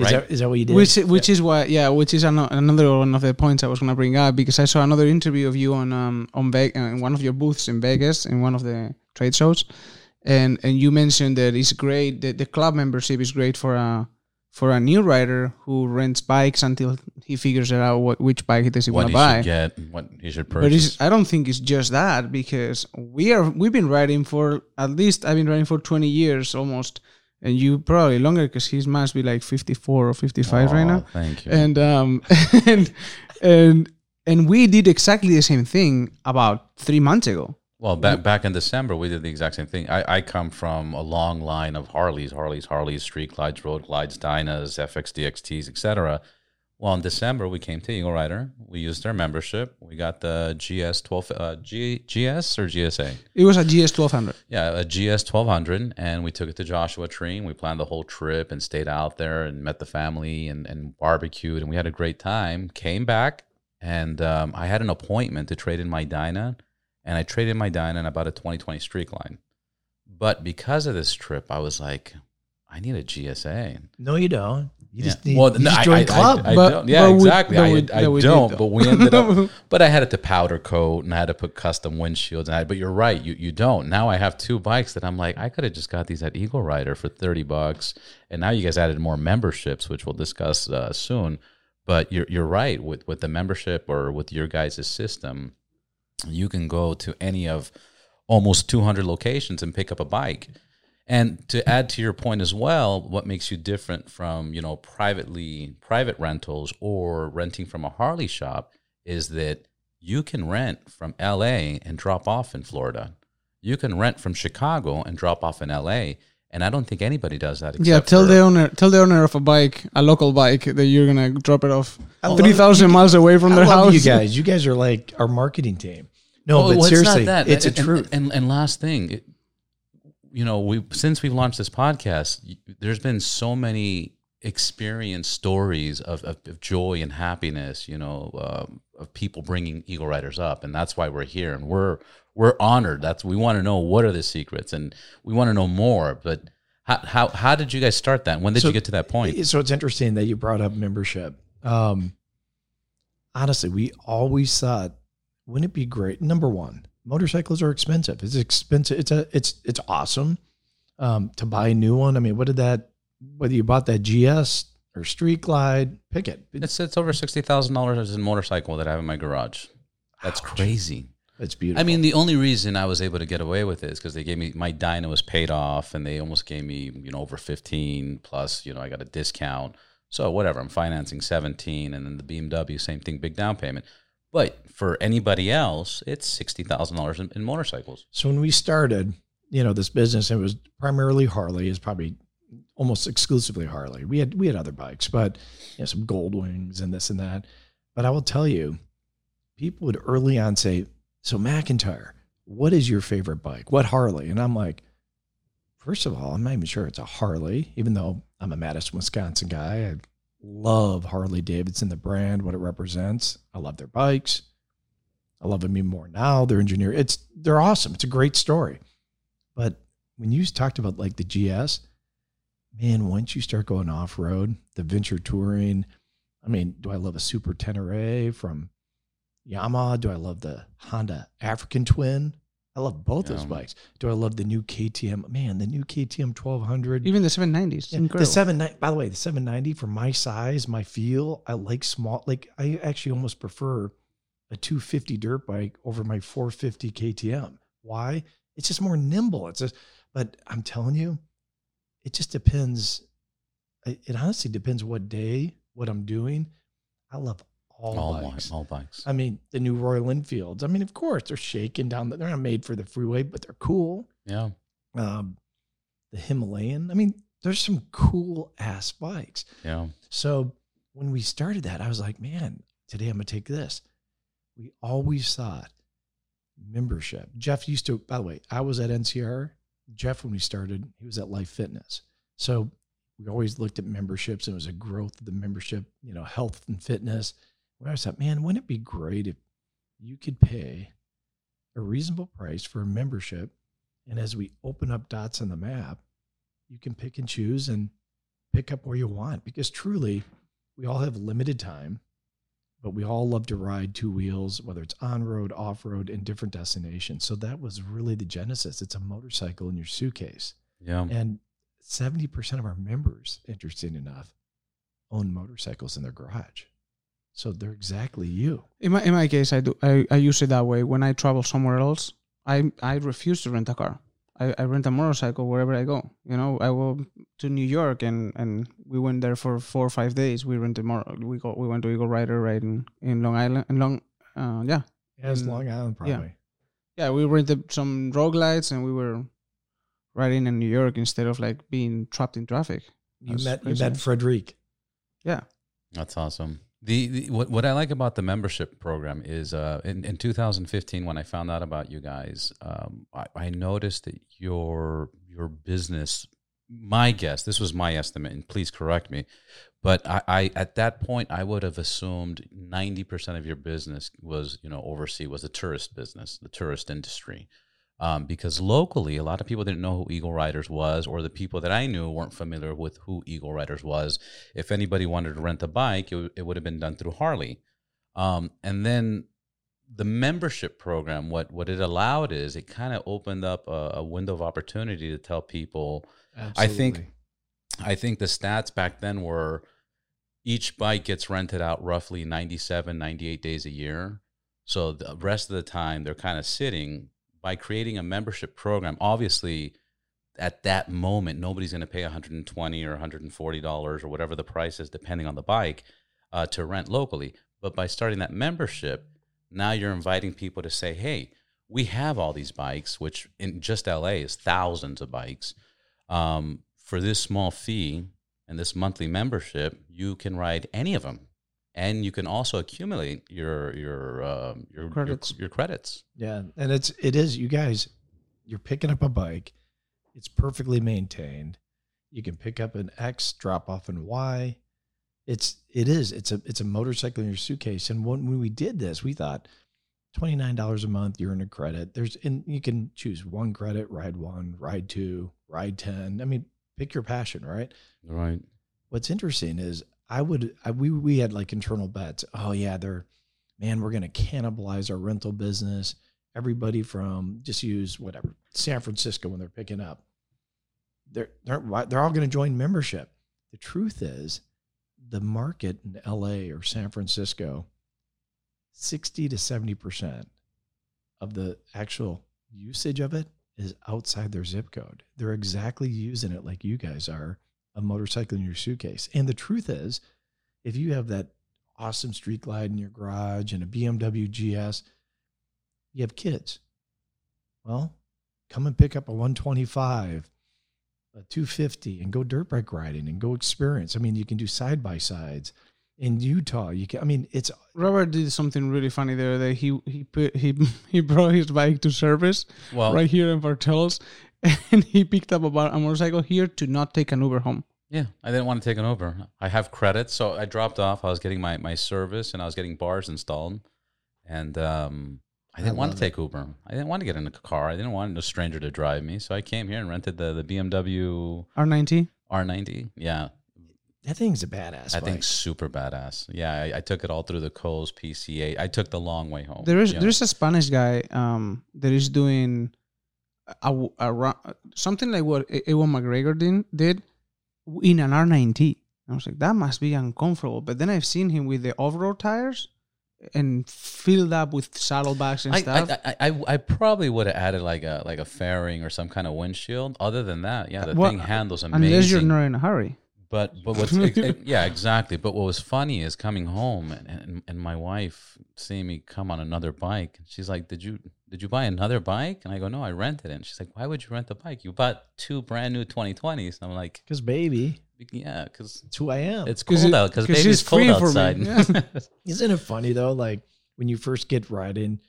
Is, Right. that, is that what you did? Which which is why yeah, which is another one of the points I was gonna bring up because I saw another interview of you on um on Ve- uh, in one of your booths in Vegas in one of the trade shows, and and you mentioned that it's great that the club membership is great for a for a new rider who rents bikes until he figures out what which bike does he what want he to buy. should get, what he should purchase. it's, I don't think it's just that because we are we've been riding for at least I've been riding for twenty years almost, and you probably longer because he must be like fifty four or fifty five right now. Thank you. And um and and and we did exactly the same thing about three months ago. Well, back back in December, we did the exact same thing. I, I come from a long line of Harleys, Harleys, Harleys, Street Glides, Road Glides, Dynas, FX, DXTs, etc. Well, in December, we came to Eagle Rider. We used our membership. We got the GS twelve, uh, G, GS or GSA. It was a GS twelve hundred. Yeah, a GS twelve hundred, and we took it to Joshua Tree. And we planned the whole trip and stayed out there and met the family and, and barbecued, and we had a great time. Came back, and um, I had an appointment to trade in my Dyna, and I traded my Dyna and about a twenty twenty Streak line. But because of this trip, I was like, I need a GSA. No, you don't. You Yeah. just need well, you no, just I, join I, club. I, I But- don't. Yeah, but we- exactly. but I, we- I we don't. but we ended up. But I had it to powder coat, and I had to put custom windshields. And I, but you're right. You you don't. Now I have two bikes that I'm like, I could have just got these at Eagle Rider for thirty bucks, and now you guys added more memberships, which we'll discuss uh, soon. But you're you're right with with the membership or with your guys' system, you can go to any of almost 200 locations and pick up a bike. And to add to your point as well, what makes you different from, you know, privately private rentals or renting from a Harley shop is that you can rent from LA and drop off in Florida. You can rent from Chicago and drop off in LA. And I don't think anybody does that. Yeah, tell for- the owner tell the owner of a bike, a local bike, that you're gonna drop it off three thousand miles away from I their love house. you guys. You guys are like our marketing team. No, Oh, but well, seriously, it's, not that. it's and, a truth. And, and, and last thing, it, you know, we since we've launched this podcast, there's been so many experience stories of, of, of joy and happiness. You know, um, of people bringing Eagle Riders up, and that's why we're here, and we're we're honored. That's we want to know what are the secrets, and we want to know more. But how how how did you guys start that? When did So- you get to that point? So it's interesting that you brought up membership. Um, honestly, we always thought, wouldn't it be great? Number one, motorcycles are expensive. It's expensive. It's a it's it's awesome um, to buy a new one. I mean, what did that? Whether you bought that GS or Street Glide, pick it. It's it's over sixty thousand dollars in motorcycle that I have in my garage. That's crazy. It's beautiful. I mean, the only reason I was able to get away with it is because they gave me my Dyna was paid off, and they almost gave me you know over fifteen plus. You know, I got a discount, so whatever. I'm financing seventeen, and then the BMW, same thing, big down payment. But for anybody else, it's sixty thousand dollars in motorcycles. So when we started, you know, this business, it was primarily Harley. Is probably almost exclusively Harley. We had we had other bikes, but you know, some Gold Wings and this and that. But I will tell you, people would early on say, "So McIntyre, what is your favorite bike? What Harley?" And I'm like, first of all, I'm not even sure it's a Harley, even though I'm a Madison, Wisconsin guy. I love Harley Davidson, the brand, what it represents. I love their bikes. I love them even more now. They're engineer. It's they're awesome. It's a great story. But when you talked about like the GS, man, once you start going off road, the venture touring, I mean, do I love a Super Tenere from Yamaha? Do I love the Honda African Twin? I love both those Yeah. bikes. Do I love the new KTM? Man, the new KTM 1200. Even the 790s. Yeah, the seven ni- by the way, the 790 for my size, my feel, I like small like I actually almost prefer a 250 dirt bike over my 450 KTM. Why? It's just more nimble. It's just but I'm telling you, it just depends. It, it honestly depends what day, what I'm doing. I love all, All bikes. All bikes. I mean, the new Royal Enfields. I mean, of course, they're shaking down. The, they're not made for the freeway, but they're cool Yeah. um, the Himalayan. I mean, there's some cool ass bikes. Yeah. So when we started that, I was like, man, today I'm gonna take this. We always thought membership. Jeff used to, by the way, I was at NCR. Jeff, when we started, he was at Life Fitness. So we always looked at memberships. and It was a growth of the membership, you know, health and fitness. We always thought, man, wouldn't it be great if you could pay a reasonable price for a membership? And as we open up dots on the map, you can pick and choose and pick up where you want because truly we all have limited time but we all love to ride two wheels whether it's on road off road in different destinations so that was really the genesis it's a motorcycle in your suitcase Yeah. and 70% of our members interesting enough own motorcycles in their garage so they're exactly you In my in my case, I do I, I use it that way. When I travel somewhere else, I I refuse to rent a car. I, I rent a motorcycle wherever I go. You know, I go to New York and, and we went there for four or five days. We rented more. We go we went to Eagle Rider right in, in Long Island and Long. Uh, yeah, as Mm, long island probably yeah. We rented some Road Glides and we were riding in New York instead of like being trapped in traffic. you That's met you met frederic Yeah, That's awesome. The, what what I like about the membership program is uh, in in 2015 when I found out about you guys, um, I, I noticed that your your business. My guess, this was my estimate, and please correct me, but I, I at that point I would have assumed 90 percent of your business was you know overseas was the tourist business, the tourist industry. Um, because locally, a lot of people didn't know who Eagle Riders was, or the people that I knew weren't familiar with who Eagle Riders was if anybody wanted to rent a bike, it, w- it would have been done through Harley. Um, and then the membership program, what what it allowed is it kind of opened up a, a window of opportunity to tell people. I think- I think the stats back then were each bike gets rented out roughly 97, 98 days a year. So the rest of the time they're kind of sitting by creating a membership program. Obviously, at that moment, nobody's going to pay 120 or 140 dollars or whatever the price is, depending on the bike, uh, to rent locally. But by starting that membership, now you're inviting people to say, "Hey, we have all these bikes, which in just LA is thousands of bikes. Um, for this small fee and this monthly membership, you can ride any of them. And you can also accumulate your your um, your Credits. your, your credits. Yeah, and it's it is you guys. You're picking up a bike. It's perfectly maintained. You can pick up an X, drop off an Y. It's it is it's a it's a motorcycle in your suitcase. And when, when we did this, we thought twenty nine dollars a month. You're in a credit. There's and you can choose one credit, ride one, ride two, ride ten. I mean, pick your passion, right? Right. what's interesting is I would I, we we had like internal bets. Oh yeah, they're man, we're to cannibalize our rental business. Everybody from just use whatever San Francisco when they're picking up, they're they're they're all to join membership. The truth is, the market in L.A. or San Francisco, sixty to seventy percent of the actual usage of it is outside their zip code. They're exactly using it like you guys are a motorcycle in your suitcase. And the truth is, if you have that awesome street glide in your garage and a BMW GS, you have kids. Well, come and pick up a 125, a 250, and go dirt bike riding and go experience. I mean, you can do side by sides in Utah. You can. I mean, it's Robert did something really funny there. That he he put he he brought his bike to service Well, right here in Bartels, and he picked up a, bar- a motorcycle here to not take an Uber home. Yeah, I didn't want to take an Uber. I have credits, so I dropped off. I was getting my, my service and I was getting bars installed, and um, I didn't I want to take Uber. I didn't want to get in a car. I didn't want a stranger to drive me, so I came here and rented the the BMW R90. R90. Yeah, that thing's a badass. I bike. think super badass. Yeah, I, I took it all through the Coles PCA. I took the long way home. There is you know. there's a Spanish guy um that is doing a, a, ra- something like what Ewan McGregor did in an R90. I was like, that must be uncomfortable. But then I've seen him with the off-road tires and filled up with saddlebags and I, stuff. I, I, I, I probably would have added like a like a fairing or some kind of windshield. Other than that, yeah, the Well, thing handles amazing. unless you're not in a hurry. But but what's ex- ex- eh, eh, yeah exactly. But what was funny is coming home and, and and my wife seeing me come on another bike. She's like, "Did you did you buy another bike?" And I go, "No, I rented it." And she's like, "Why would you rent a bike? You bought two brand new 2020s." And I'm like, because baby, "Yeah, because it's who I am. It's cold it- out. Because 'cause baby's cold outside." Yeah. Isn't it funny though? Like when you first get riding,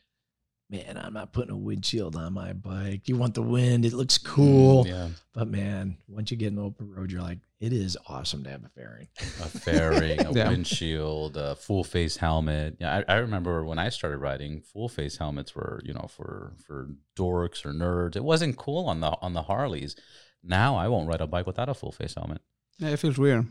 man, I'm not putting a windshield on my bike. You want the wind, it looks mm, cool. Yeah, But man, once you get in the open road, you're like, it is awesome to have a fairing. a fairing, a Yeah. windshield, a full face helmet. Yeah, I, I remember when I started riding, full face helmets were you know for for dorks or nerds. It wasn't cool on the on the Harleys. Now I won't ride a bike without a full face helmet. Yeah, it feels weird.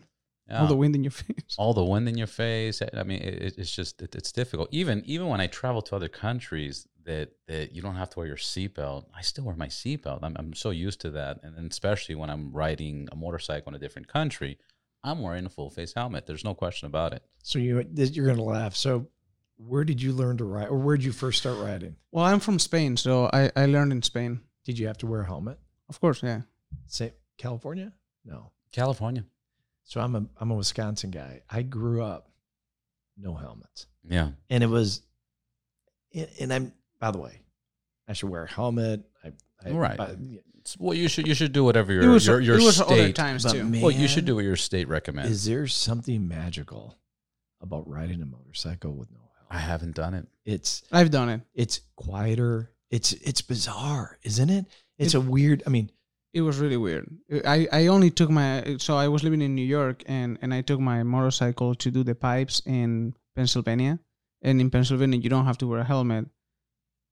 Yeah. All the wind in your face. all the wind in your face. I mean, it, it's just it, it's difficult. Even even when I travel to other countries that that you don't have to wear your seatbelt, I still wear my seatbelt. I'm I'm so used to that, and then especially when I'm riding a motorcycle in a different country, I'm wearing a full face helmet. There's no question about it. So you you're gonna laugh. So where did you learn to ride, or where did you first start riding? Well, I'm from Spain, so I, I learned in Spain. Did you have to wear a helmet? Of course, yeah. Say California? No. California. So I'm a I'm a Wisconsin guy. I grew up no helmets, Yeah. and it was, and and I'm by the way, I should wear a helmet. I, I Right. but- It's- Well, you should you should do whatever It your was, your, your it was other state. times too. man, Well, you should do what your state recommends. Is there something magical about riding a motorcycle with no helmet? I haven't done it. It's I've done it. it's quieter. It's it's bizarre, isn't it? It's a weird. I mean, It was really weird. I, I only took my so I was living in New York and, and I took my motorcycle to do the pipes in Pennsylvania. And in Pennsylvania you don't have to wear a helmet.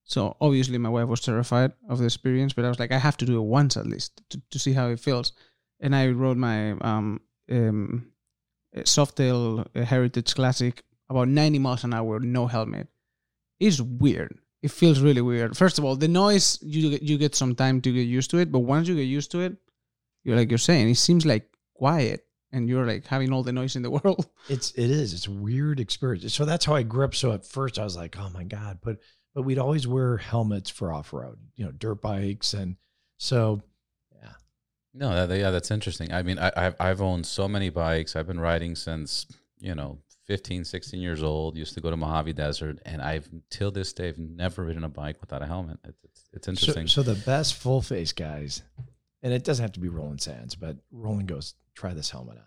So obviously my wife was terrified of the experience, but I was like, I have to do it once at least to, to see how it feels. And I rode my um um Softail uh, Heritage Classic about 90 miles an hour, no helmet. It's weird. It feels really weird. First of all, the noise you you get some time to get used to it, but once you get used to it, you're like you're saying, it seems like quiet, and you're like having all the noise in the world. it's it is. It's weird experience. So that's how I grew up. So at first I was like, oh my god, but but we'd always wear helmets for off road, you know, dirt bikes, and so yeah. No, that, yeah, that's interesting. I mean, I, I've I've owned so many bikes. I've been riding since you know 15, 16 years old. Used to go to Mojave Desert, and I've till this day I've never ridden a bike without a helmet. It's it's, it's interesting. so the best full face guys, and it doesn't have to be Roland Sands, but Roland goes, try this helmet on.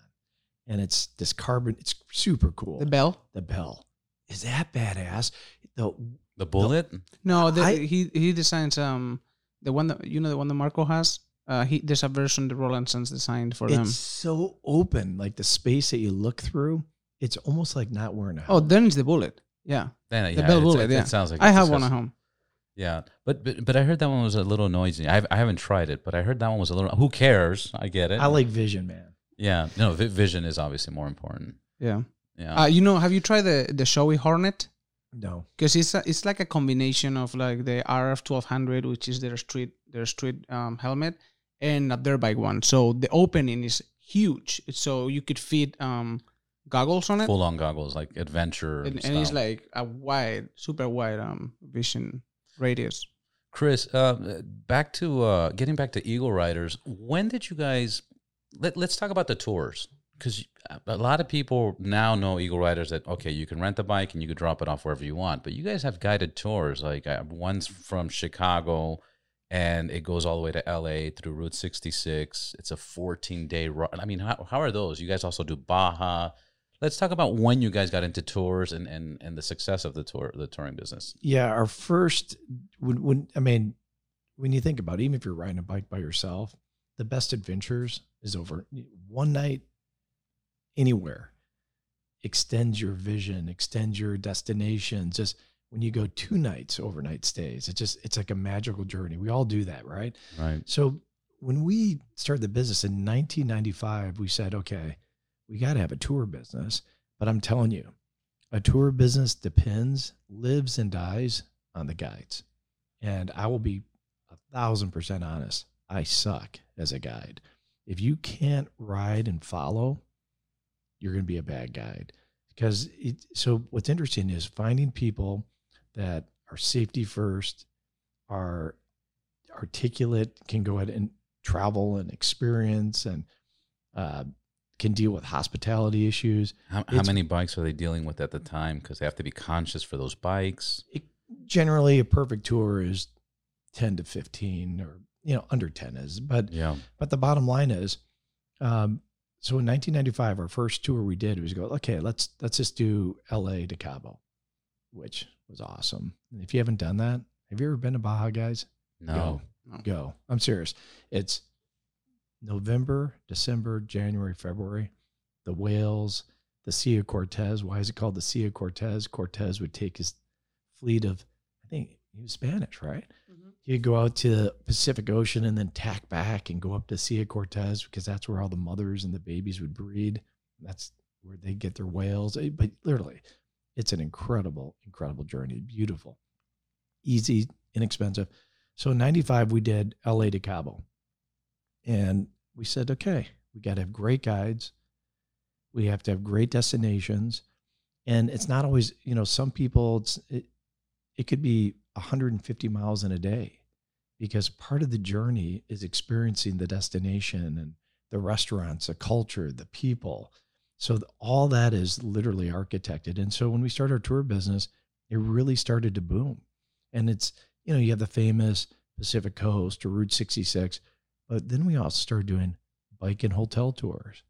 and it's this carbon. It's super cool. The bell? The bell is that badass. The The Bullitt. No, the, I- he he designs um the one that you know the one that Marco has. Uh, he there's a version that Roland Sands designed for them. it's so open, like the space that you look through. It's almost like not wearing a Oh, then it's the Bullitt. Yeah, Then, the yeah, bell it's- Bullitt. it, yeah, it sounds like I it's have one at disgusting. home. Yeah, but, but but I heard that one was a little noisy. I I haven't tried it, but I heard that one was a little. Who cares? I get it. I like Vision, man. Yeah, no, vi- vision is obviously more important. Yeah. Yeah, Uh, you know, have you tried the the Shoei Hornet? No, Because it's a, it's like a combination of like the RF twelve hundred, which is their street their street um, helmet, and a dirt bike one. So the opening is huge, so you could fit um, goggles on it, full on goggles like adventure. and, and it's like a wide, super wide um vision radius. Chris, uh, back to uh, getting back to Eagle Riders. When did you guys? Let, let's talk about the tours because a lot of people now know Eagle Riders that okay, you can rent the bike and you can drop it off wherever you want. But you guys have guided tours, like one's from Chicago, and it goes all the way to LA through Route 66. It's a 14 day run. I mean, how, how are those? You guys also do Baja. Let's talk about when you guys got into tours and, and, and the success of the tour, the touring business. yeah. Our first, when, when I mean, when you think about it, even if you're riding a bike by yourself, the best adventures is over one night anywhere. Extends your vision, extends your destination. Just when you go two nights overnight stays, it just it's like a magical journey. We all do that, right? Right. So when we started the business in 1995, we said, okay, we got to have a tour business. But I'm telling you, a tour business depends, lives, and dies on the guides. And I will be a thousand percent honest. I suck as a guide. If you can't ride and follow, you're going to be a bad guide. Because it, so what's interesting is finding people that are safety first, are articulate, can go ahead and travel and experience, and uh, can deal with hospitality issues. How, how many bikes are they dealing with at the time? Because they have to be conscious for those bikes. It, generally, a perfect tour is 10 to 15 or, you know, under 10 is. But Yeah. But the bottom line is, um, so in 1995, our first tour we did was go, okay, let's let's just do L.A. to Cabo, which was awesome. And if you haven't done that, have you ever been to Baja, guys? No. No. Go. I'm serious. It's November, December, January, February. The whales, the Sea of Cortez. Why is it called the Sea of Cortez? Cortez would take his fleet of, I think he was Spanish, right? Mm-hmm. He'd go out to the Pacific Ocean and then tack back and go up to Sea of Cortez because that's where all the mothers and the babies would breed. That's where they get their whales. Eh, But literally, it's an incredible, incredible journey. Beautiful, easy, inexpensive. So in 95, we did LA to Cabo. And we said, okay, we got to have great guides. We have to have great destinations. And it's not always, you know, some people, it's, it, it could be 150 miles in a day because part of the journey is experiencing the destination and the restaurants, the culture, the people. So all that is literally architected. And so when we started our tour business, it really started to boom. And it's, you know, you have the famous Pacific Coast or Route 66, but then we also started doing bike and hotel tours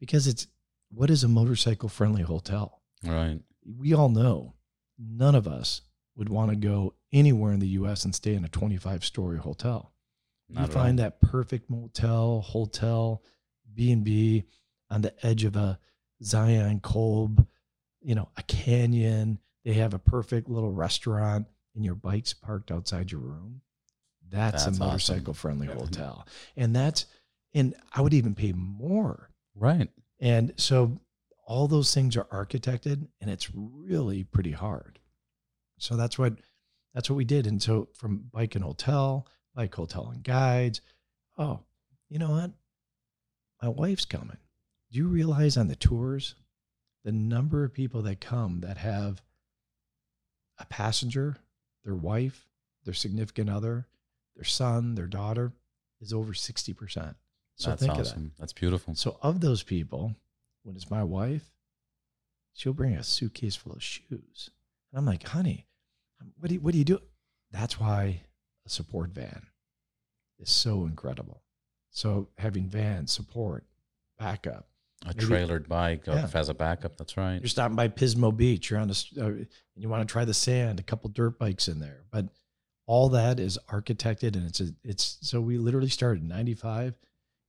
because it's what is a motorcycle friendly hotel? Right. we all know none of us would want to go anywhere in the US and stay in a 25 story hotel. Not you find all. that perfect motel, hotel, B&B on the edge of a Zion Kolob, you know, a canyon. They have a perfect little restaurant and your bike's parked outside your room. That's, That's a awesome. motorcycle friendly Yeah. hotel. And that's and I would even pay more Right. and so all those things are architected and it's really pretty hard. So that's what that's what we did. And so from bike and hotel, bike hotel and guides, oh, you know what? My wife's coming. Do you realize on the tours the number of people that come that have a passenger, their wife, their significant other, their son, their daughter is over 60%. So That's think of that. awesome. That's beautiful. So of those people, when it's my wife, she'll bring a suitcase full of shoes. And I'm like, honey, what do you, what do you do? That's why a support van is so incredible. So having van support, backup, A Maybe- trailered bike Yeah. as a backup. That's right. You're stopping by Pismo Beach. You're on a, uh, and you want to try the sand. A couple dirt bikes in there, but all that is architected, and it's a, it's so we literally started in '95,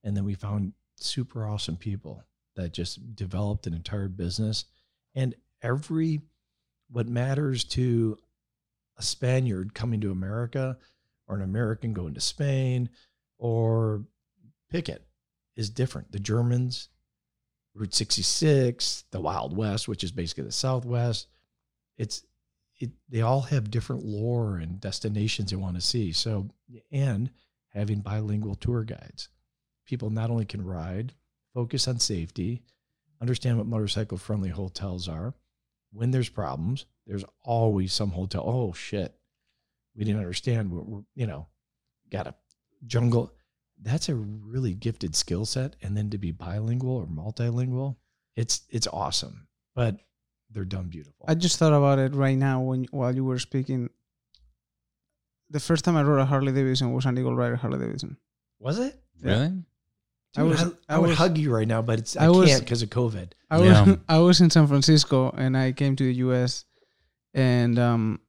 and then we found super awesome people that just developed an entire business, and every what matters to a Spaniard coming to America, or an American going to Spain, or pick it is different. The Germans, Route 66, the Wild West, which is basically the Southwest. It's it they all have different lore and destinations they want to see. So and having bilingual tour guides. People not only can ride, focus on safety, understand what motorcycle friendly hotels are. When there's problems, there's always some hotel. Oh shit. We didn't understand. We're, we're you know, got a jungle that's a really gifted skill set and then to be bilingual or multilingual it's it's awesome but they're done beautiful I just thought about it right now when while you were speaking. The first time I rode a Harley Davidson was an Eagle Rider Harley Davidson. was it Really? Dude, I was- I, I would was- hug you right now but it's i, I was- can't because of covid I was Yeah. I was in San Francisco and I came to the US and um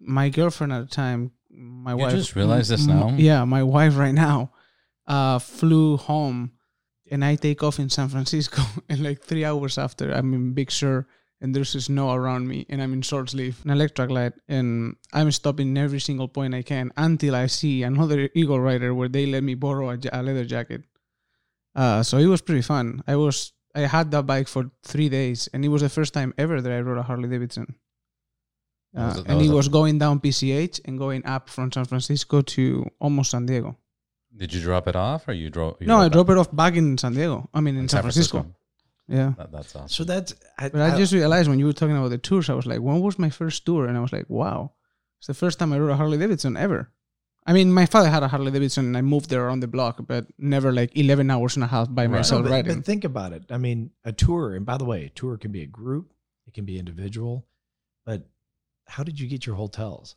my girlfriend at the time my You wife just realized this now? Yeah, my wife right now uh flew home and I take off in San Francisco and like 3 hours after I'm in Big Sur and there's snow around me and I'm in short sleeve an electric light and I'm stopping every single point I can until I see another Eagle Rider where they let me borrow a, ja- a leather jacket. Uh, so it was pretty fun. I was I had that bike for three days, and it was the first time ever that I rode a Harley Davidson. That was Uh, that and was it was going down PCH and going up from San Francisco to almost San Diego. Did you drop it off or you drove? No, I dropped it off back in San Diego. I mean, in, San, Francisco. Yeah. That, that's awesome. so that's I, But I just realized when you were talking about the tours, I was like, when was my first tour? And I was like, wow, it's the first time I rode a Harley Davidson ever. I mean, my father had a Harley Davidson and I moved there around the block, but never like 11 hours and a half by Right. myself No, but, riding. but think about it i mean a tour and by the way a tour can be a group it can be individual but how did you get your hotels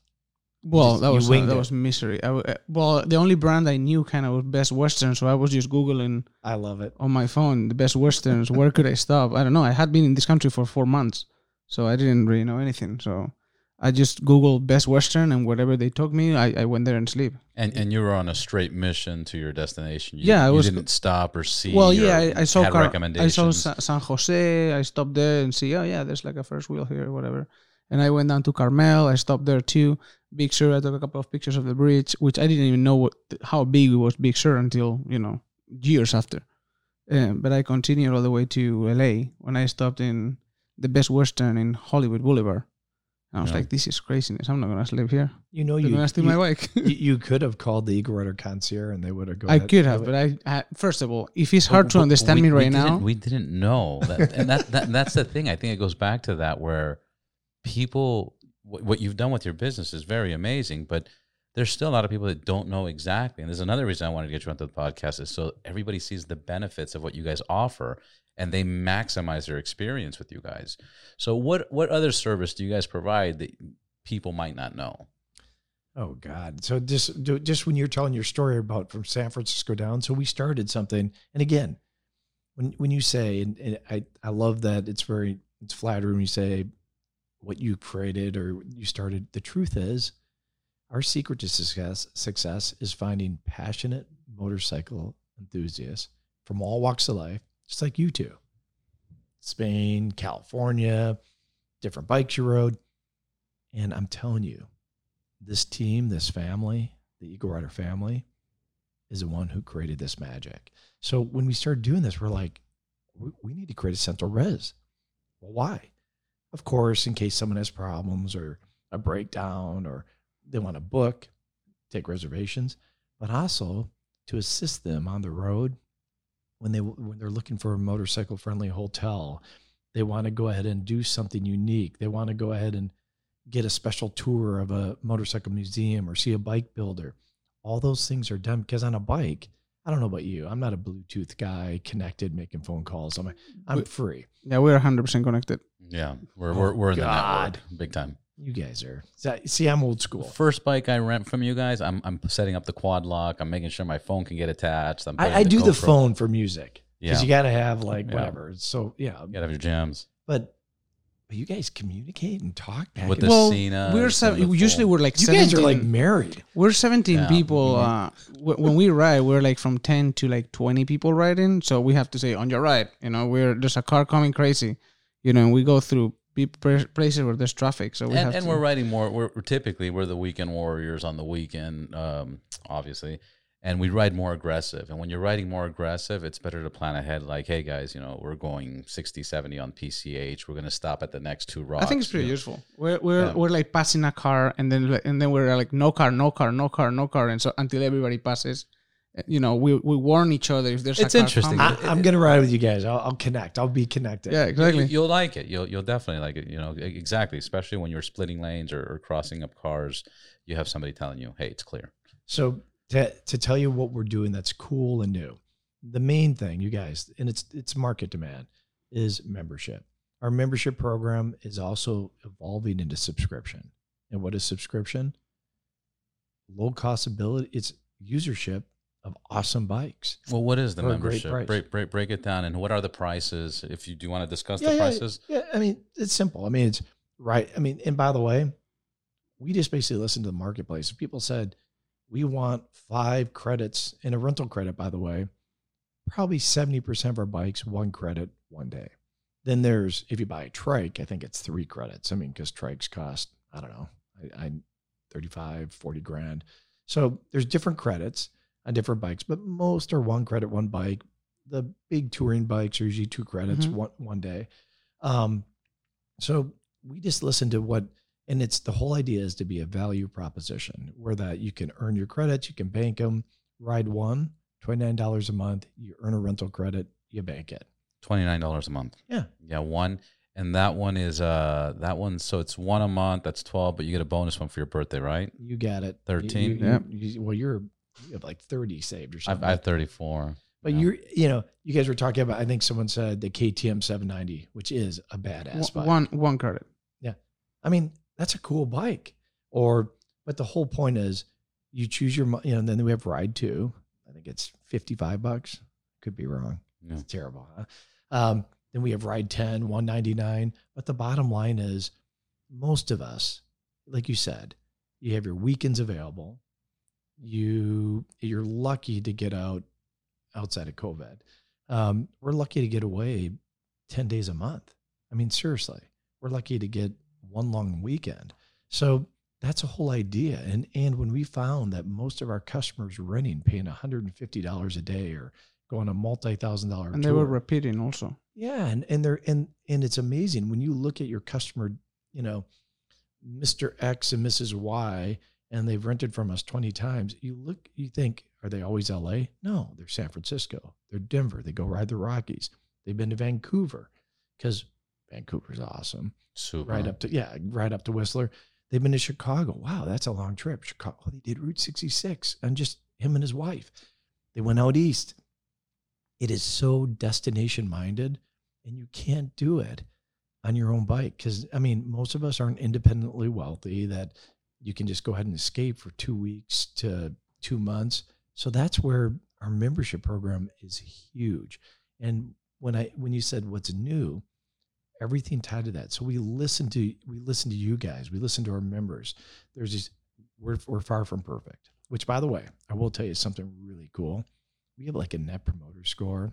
Well, just- that was uh, that it. was misery. I w- uh, well, the only brand I knew kind of was Best Western, so I was just googling i love it on my phone the Best Westerns. where could I stop? I don't know. I had been in this country for four months, so I didn't really know anything. So I just googled Best Western, and wherever they took me, I, I went there and sleep. and and you were on a straight mission to your destination. You, Yeah, I you was- didn't stop or see. well, yeah, I, I saw had Car- I saw Sa- San Jose. I stopped there and see. Oh yeah, there's like a first wheel here, whatever. And I went down to Carmel. I stopped there too. Big Sur. I took a couple of pictures of the bridge, which I didn't even know what, how big it was Big Sur until you know years after. Um, but I continued all the way to LA when I stopped in the Best Western in Hollywood Boulevard. And I was Yeah. like, this is craziness. I'm not gonna sleep here. you know They're you gonna steal you, my bike. you, you could have called the eagle rider concierge and they would have go I could have, but. I, I first of all, if it's hard to But understand we- me right didn't- now, We didn't know that, and that, that that's the thing. I think it goes back to that where people, what, what you've done with your business is very amazing, but there's still a lot of people that don't know exactly. And there's another reason I wanted to get you onto the podcast is so everybody sees the benefits of what you guys offer, and they maximize their experience with you guys. So, what what other service do you guys provide that people might not know? Oh God! So just just when you're telling your story about from San Francisco down, so we started something, and again, when when you say, and, and I I love that it's very it's flattering when you say what you created or you started. The truth is, our secret to success success is finding passionate motorcycle enthusiasts from all walks of life, just like you two. Spain, California, different bikes you rode, and I'm telling you this team, this family, the Eagle Rider family, is the one who created this magic. So when we started doing this, we're like, we, need to create a central res. Well, why? Of course, in case someone has problems or a breakdown or they want to book, take reservations, but also to assist them on the road when they when they're looking for a motorcycle friendly hotel. They want to go ahead and do something unique. They want to go ahead and get a special tour of a motorcycle museum or see a bike builder. All those things are done because on a bike, I don't know about you. I'm not a Bluetooth guy connected making phone calls. I'm I'm free. yeah, we're 100 percent connected. Yeah, we're Oh, we're, we're in the God. network big time. You guys are. See, I'm old school. First bike I rent from you guys, I'm I'm setting up the quad lock. I'm making sure my phone can get attached. I'm putting I, I do the phone for music. Yeah. because you got to have like Yeah. whatever. So yeah, You gotta have your gems but but you guys communicate and talk back. with and the well, Sena. we're and seven, usually we're like you 17, guys are like married. we're 17 Yeah. people Mhm. uh w- when we ride we're like from 10 to like 20 people riding so we have to say on your right you know we're there's a car coming crazy you know and we go through places where there's traffic so we and, have and to, we're riding more. We're, we're typically we're the weekend warriors on the weekend, um, obviously, and we ride more aggressive. And when you're riding more aggressive, it's better to plan ahead. Like, hey guys, you know, we're going 60, 70 on PCH. We're gonna stop at the next two rocks. I think it's pretty you know. useful. We're we're, Yeah. we're like passing a car, and then and then we're like no car, no car, no car, no car, and so until everybody passes, eh, you know, we we warn each other if there's It's a car interesting. coming. I, I'm gonna ride with you guys. I'll, I'll connect. I'll be connected. yeah, exactly. You, will like it. You'll you'll definitely like it. You know, exactly. Especially when you're splitting lanes or, or crossing up cars, you have somebody telling you, "Hey, it's clear." So to to tell you what we're doing that's cool and new, the main thing, you guys, and it's it's market demand, is membership. Our membership program is also evolving into subscription. And what is subscription? Low cost ability. It's usership of awesome bikes. Well, what is the membership? Break, break break it down, and what are the prices? If you do want to discuss Yeah, the yeah, prices, Yeah, I mean, it's simple. I mean, it's right. I mean, and by the way, we just basically listened to the marketplace. People said, we want five credits in a rental credit, by the way. Probably 70% of our bikes, one credit, one day. Then there's, if you buy a trike, I think it's three credits. I mean, because trikes cost, I don't know, I, I 35, 40 grand. So there's different credits on different bikes, but most are one credit, one bike. The big touring bikes are usually two credits, Mhm. one one day. Um, so we just listen to what, and it's the whole idea is to be a value proposition where that you can earn your credits, you can bank them, ride one, $29 a month, you earn a rental credit, you bank it. twenty nine dollars a month. Yeah. Yeah, one, and that one is uh that one. So it's one a month. That's twelve, but you get a bonus one for your birthday, right? You got it. 13? You, you, Yeah. you- well, you're, you have like 30 saved or something. I have thirty four. but yeah. you're, you know, you guys were talking about, I think someone said the KTM 790, which is a badass bike. one one credit. Yeah, I mean, that's a cool bike. Or, but the whole point is you choose your, you know, and then we have Ride 2. I think it's 55 bucks. Could be wrong. Yeah. It's terrible. Huh? Um, then we have Ride 10, 199. But the bottom line is most of us, like you said, you have your weekends available. You, you're lucky to get out outside of COVID. Um, we're lucky to get away 10 days a month. I mean, seriously, we're lucky to get one long weekend. So that's a whole idea. And and when we found that most of our customers were renting, paying $150 a day or going a multi-thousand dollar And they were repeating also. yeah, and and they're and and it's amazing when you look at your customer, you know, Mr. X and Mrs. Y, and they've rented from us 20 times. You look, you think, are they always LA? No, they're San Francisco. They're Denver. They go ride the Rockies. They've been to Vancouver because Vancouver's awesome. Super. Right up to yeah, right up to Whistler. They've been to Chicago. Wow, that's a long trip. Chicago. They did Route 66 and just him and his wife. They went out east. It is so destination minded, and you can't do it on your own bike because I mean, most of us aren't independently wealthy that you can just go ahead and escape for two weeks to two months. So that's where our membership program is huge. And when I when you said what's new, everything tied to that. So we listen to we listen to you guys. We listen to our members. There's these we're we're far from perfect. Which by the way, I will tell you something really cool. We have like a net promoter score.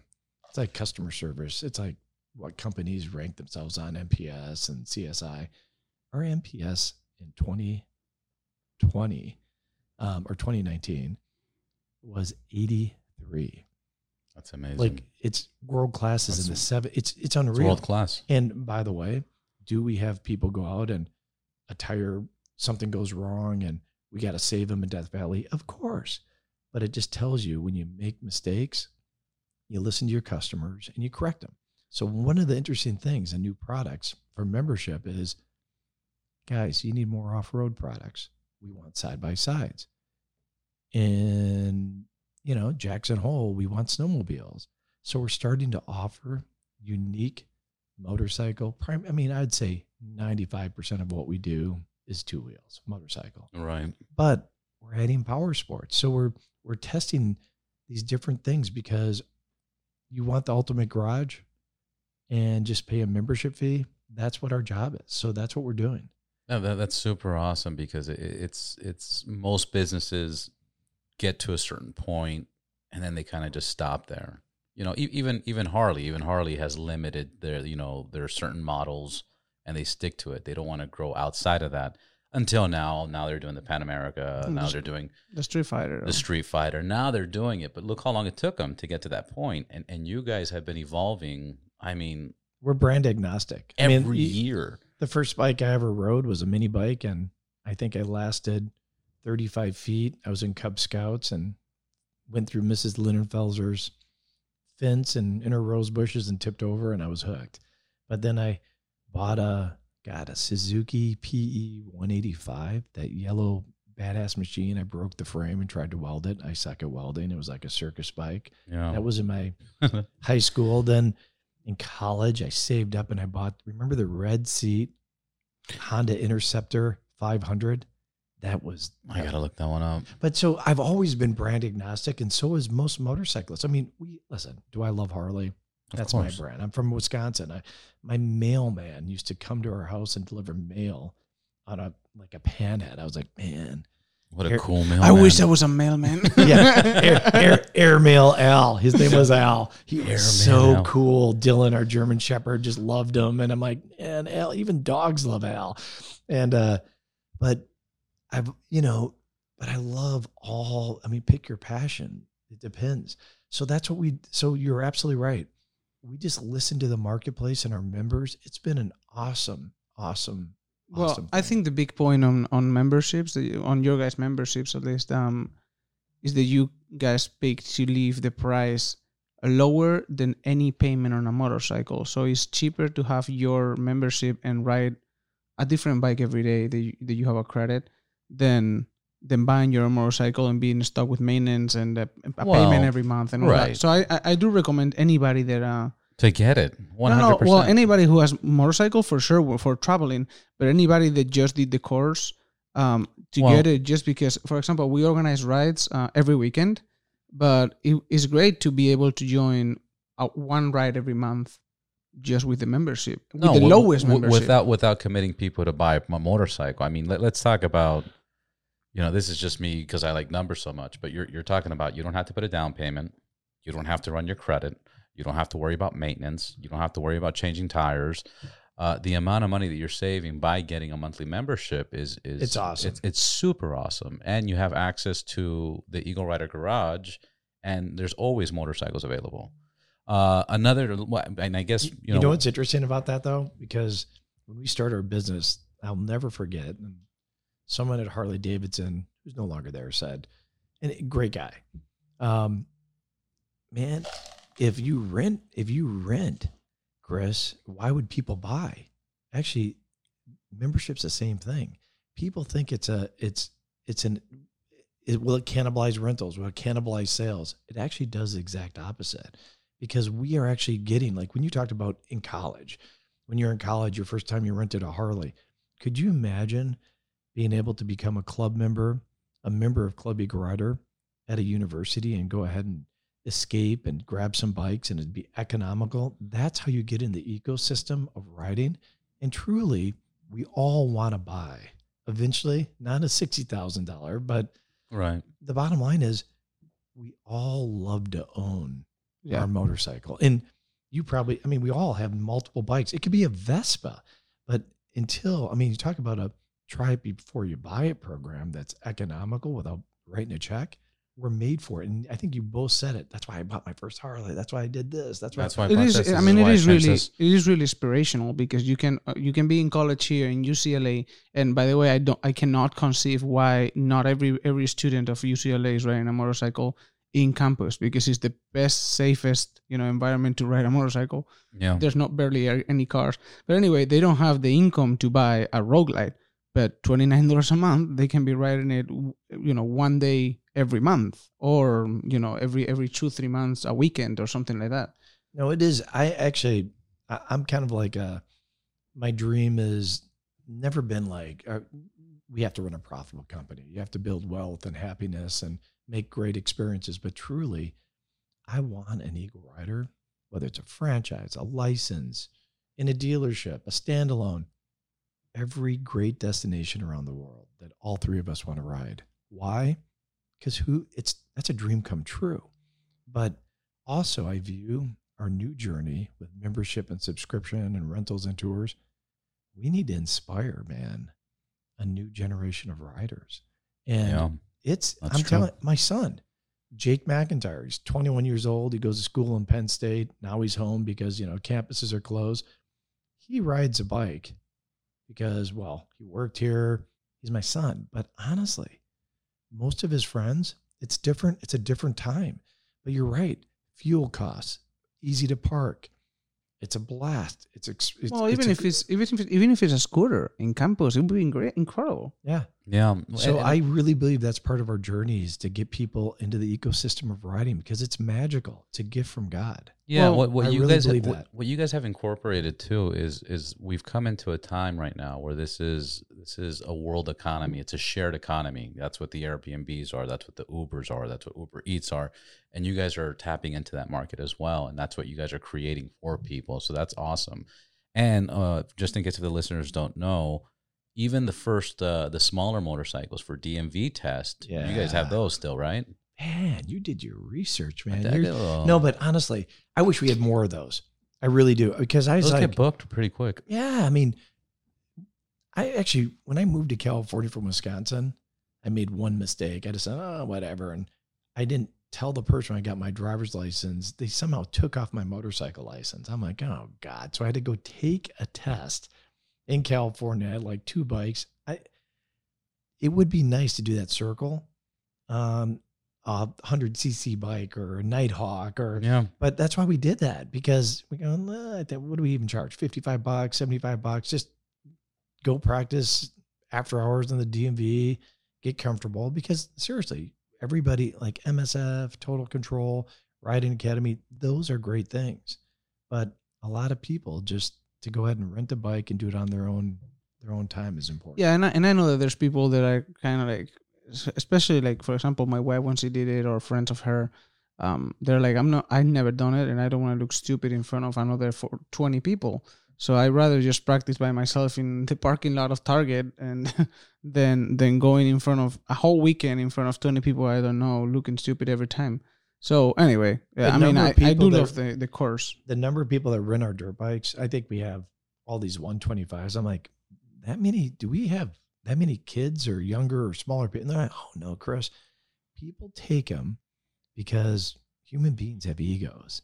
It's like customer service. It's like what companies rank themselves on NPS and CSI. Our NPS in 2020 um, or 2019 was 83. That's amazing. Like it's world class is in the seven. It's it's it's unreal. world class. And by the way, do we have people go out and a tire, something goes wrong and we got to save them in Death Valley? Of course. But it just tells you when you make mistakes, you listen to your customers and you correct them. So, one of the interesting things in new products for membership is guys, you need more off road products. We want side by sides. In, you know, Jackson Hole, we want snowmobiles. So, we're starting to offer unique motorcycle. Prime, I mean, I'd say 95% of what we do is two wheels, motorcycle. Right. But we're adding power sports. So we're we're testing these different things because you want the ultimate garage and just pay a membership fee, that's what our job is. So that's what we're doing. No, that, that's super awesome because it, it's it's most businesses get to a certain point and then they kind of just stop there. You know, e- even even Harley, even Harley has limited their you know their certain models and they stick to it. They don't want to grow outside of that until now. Now they're doing the Pan America. And Now just- they're doing The Street Fighter. the Street Fighter. Now they're doing it, but look how long it took them to get to that point. And and you guys have been evolving. I mean, We're brand agnostic. I every mean, year. the first bike I ever rode was a mini bike, and I think I lasted 35 feet. I was in Cub Scouts and went through Mrs. Linenfelser's fence and inner rose bushes and tipped over, and I was hooked. But then I bought a got a Suzuki PE 185, that yellow badass machine. I broke the frame and tried to weld it. I suck at welding. It was like a circus bike. Yeah. That was in my high school. Then in college, I saved up and I bought, remember the red seat Honda Interceptor 500? That was, I gotta look that one up. but so I've always been brand agnostic, and so is most motorcyclists. I mean, we listen, do I love Harley? Of That's my brand. I'm from Wisconsin. I, my mailman used to come to our house and deliver mail on a like a panhead. I was like, man, What a Air- cool mail. I wish I was a mailman. yeah, air, air, airmail Al. His name was Al. He was Airmail so Al. cool. Dylan, our German Shepherd, just loved him, and I'm like, man, Al. Even dogs love Al. And uh, but I've you know, but I love all. I mean, pick your passion. It depends. So that's what we. So you're absolutely right. We just listen to the marketplace and our members. It's been an awesome, awesome, Well, awesome. I think the big point on on memberships, on your guys' memberships at least, um, is that you guys pick to leave the price lower than any payment on a motorcycle. So it's cheaper to have your membership and ride a different bike every day that you, that you have a credit than than buying your own motorcycle and being stuck with maintenance and a, a Well, payment every month and all right. that. So I, I I do recommend anybody that uh to get it. One no, hundred no. Well, anybody who has motorcycle for sure for traveling, but anybody that just did the course um, to Well- get it, just because, for example, we organize rides uh, every weekend, but it is great to be able to join uh, one ride every month just with the membership, with the wi- lowest membership. without without committing people to buy a motorcycle. I mean, let, let's talk about. You know, this is just me because I like numbers so much. But you're you're talking about you don't have to put a down payment. You don't have to run your credit. You don't have to worry about maintenance. You don't have to worry about changing tires. Uh, the amount of money that you're saving by getting a monthly membership is is It's awesome. It's, it's super awesome, and you have access to the Eagle Rider Garage, and there's always motorcycles available. Uh, another, and I guess you, You, know, what's interesting about that though, because when we started our business, I'll never forget. And someone at Harley Davidson, who's no longer there, said, "And great guy, um, man, if you rent, if you rent, Chris, why would people buy? Actually, membership's the same thing. People think it's a, it's, it's an, it, will it cannibalize rentals? Will it cannibalize sales? It actually does the exact opposite because we are actually getting like when you talked about in college, when you're in college, your first time you rented a Harley, could you imagine being able to become a club member, a member of Club Eagle Rider at a university and go ahead and escape and grab some bikes and it'd be economical? That's how you get in the ecosystem of riding. And truly, we all want to buy eventually, not a $60,000, but right? the bottom line is we all love to own Yeah. our motorcycle. And you probably, I mean, we all have multiple bikes. It could be a Vespa, but until, I mean, you talk about a try it before you buy it program that's economical without writing a check. We're made for it. And I think you both said it. That's why I bought my first Harley. That's why I did this. That's why. That's why I it this. This I mean, it why is changed really, this. it is really inspirational because you can, uh, you can be in college here in UCLA. And by the way, I don't, I cannot conceive why not every every student of UCLA is riding a motorcycle in campus because it's the best, safest, you know, environment to ride a motorcycle. Yeah, There's not barely any cars. But anyway, they don't have the income to buy a Road Glide. But twenty nine dollars a month, they can be riding it, you know, one day every month, or you know, every every two three months, a weekend, or something like that. No, it is. I actually, I, I'm kind of like a. My dream is never been like uh, we have to run a profitable company. You have to build wealth and happiness and make great experiences. But truly, I want an Eagle Rider whether it's a franchise, a license, in a dealership, a standalone, every great destination around the world that all three of us want to ride. Why? Because who it's that's a dream come true. But also I view our new journey with membership and subscription and rentals and tours, we need to inspire, man, a new generation of riders. And Yeah. it's I'm true. telling my son, Jake McIntyre, he's 21 years old. He goes to school in Penn State. Now he's home because, you know, campuses are closed. He rides a bike because, well, he worked here. He's my son. But honestly, most of his friends, it's different. It's a different time. But you're right. Fuel costs, easy to park. It's a blast. It's, ex- it's well, even a if it's even if, even if it's a scooter in campus, it would be great, incredible. yeah. Yeah. So And- I really believe that's part of our journey is to get people into the ecosystem of riding because it's magical. It's a gift from God. Yeah, Well, what, what I you really guys believe what, that. what you guys have incorporated too is is we've come into a time right now where this is this is a world economy. It's a shared economy. That's what the Airbnbs are. That's what the Ubers are. That's what Uber Eats are. And you guys are tapping into that market as well. And that's what you guys are creating for people. So that's awesome. And uh, just in case if the listeners don't know, even the first uh, the smaller motorcycles for DMV test, yeah. you guys have those still, right? Man, you did your research, man. did a You're- little- no, but honestly, I wish we had more of those. I really do because I was those like, get booked pretty quick. yeah. I mean, I actually when I moved to California from Wisconsin, I made one mistake. I just said, oh, whatever, and I didn't tell the person I got my driver's license. They somehow took off my motorcycle license. I'm like, oh god. So I had to go take a test in California. I had like two bikes. I it would be nice to do that circle. Um a 100cc bike or a Nighthawk or Yeah. but that's why we did that because we go, "Nah, what do we even charge? 55 bucks, 75 bucks. Just go practice after hours in the DMV, get comfortable. Because seriously, everybody like MSF, Total Control, Riding Academy, those are great things. But a lot of people just to go ahead and rent a bike and do it on their own their own time is important. Yeah, and I, and I know that there's people that are kind of like, especially like for example, my wife when she did it, or friends of her, um, they're like, I'm not, I never done it, and I don't want to look stupid in front of another for 20 people. So I'd rather just practice by myself in the parking lot of Target and than than going in front of a whole weekend in front of 20 people I don't know, looking stupid every time. So anyway, yeah, I mean, I, I do that- love the the course. the number of people that rent our dirt bikes, I think we have all these 125s. I'm like, that many? Do we have that many kids or younger or smaller people? And they're like, oh no, Chris. People take them because human beings have egos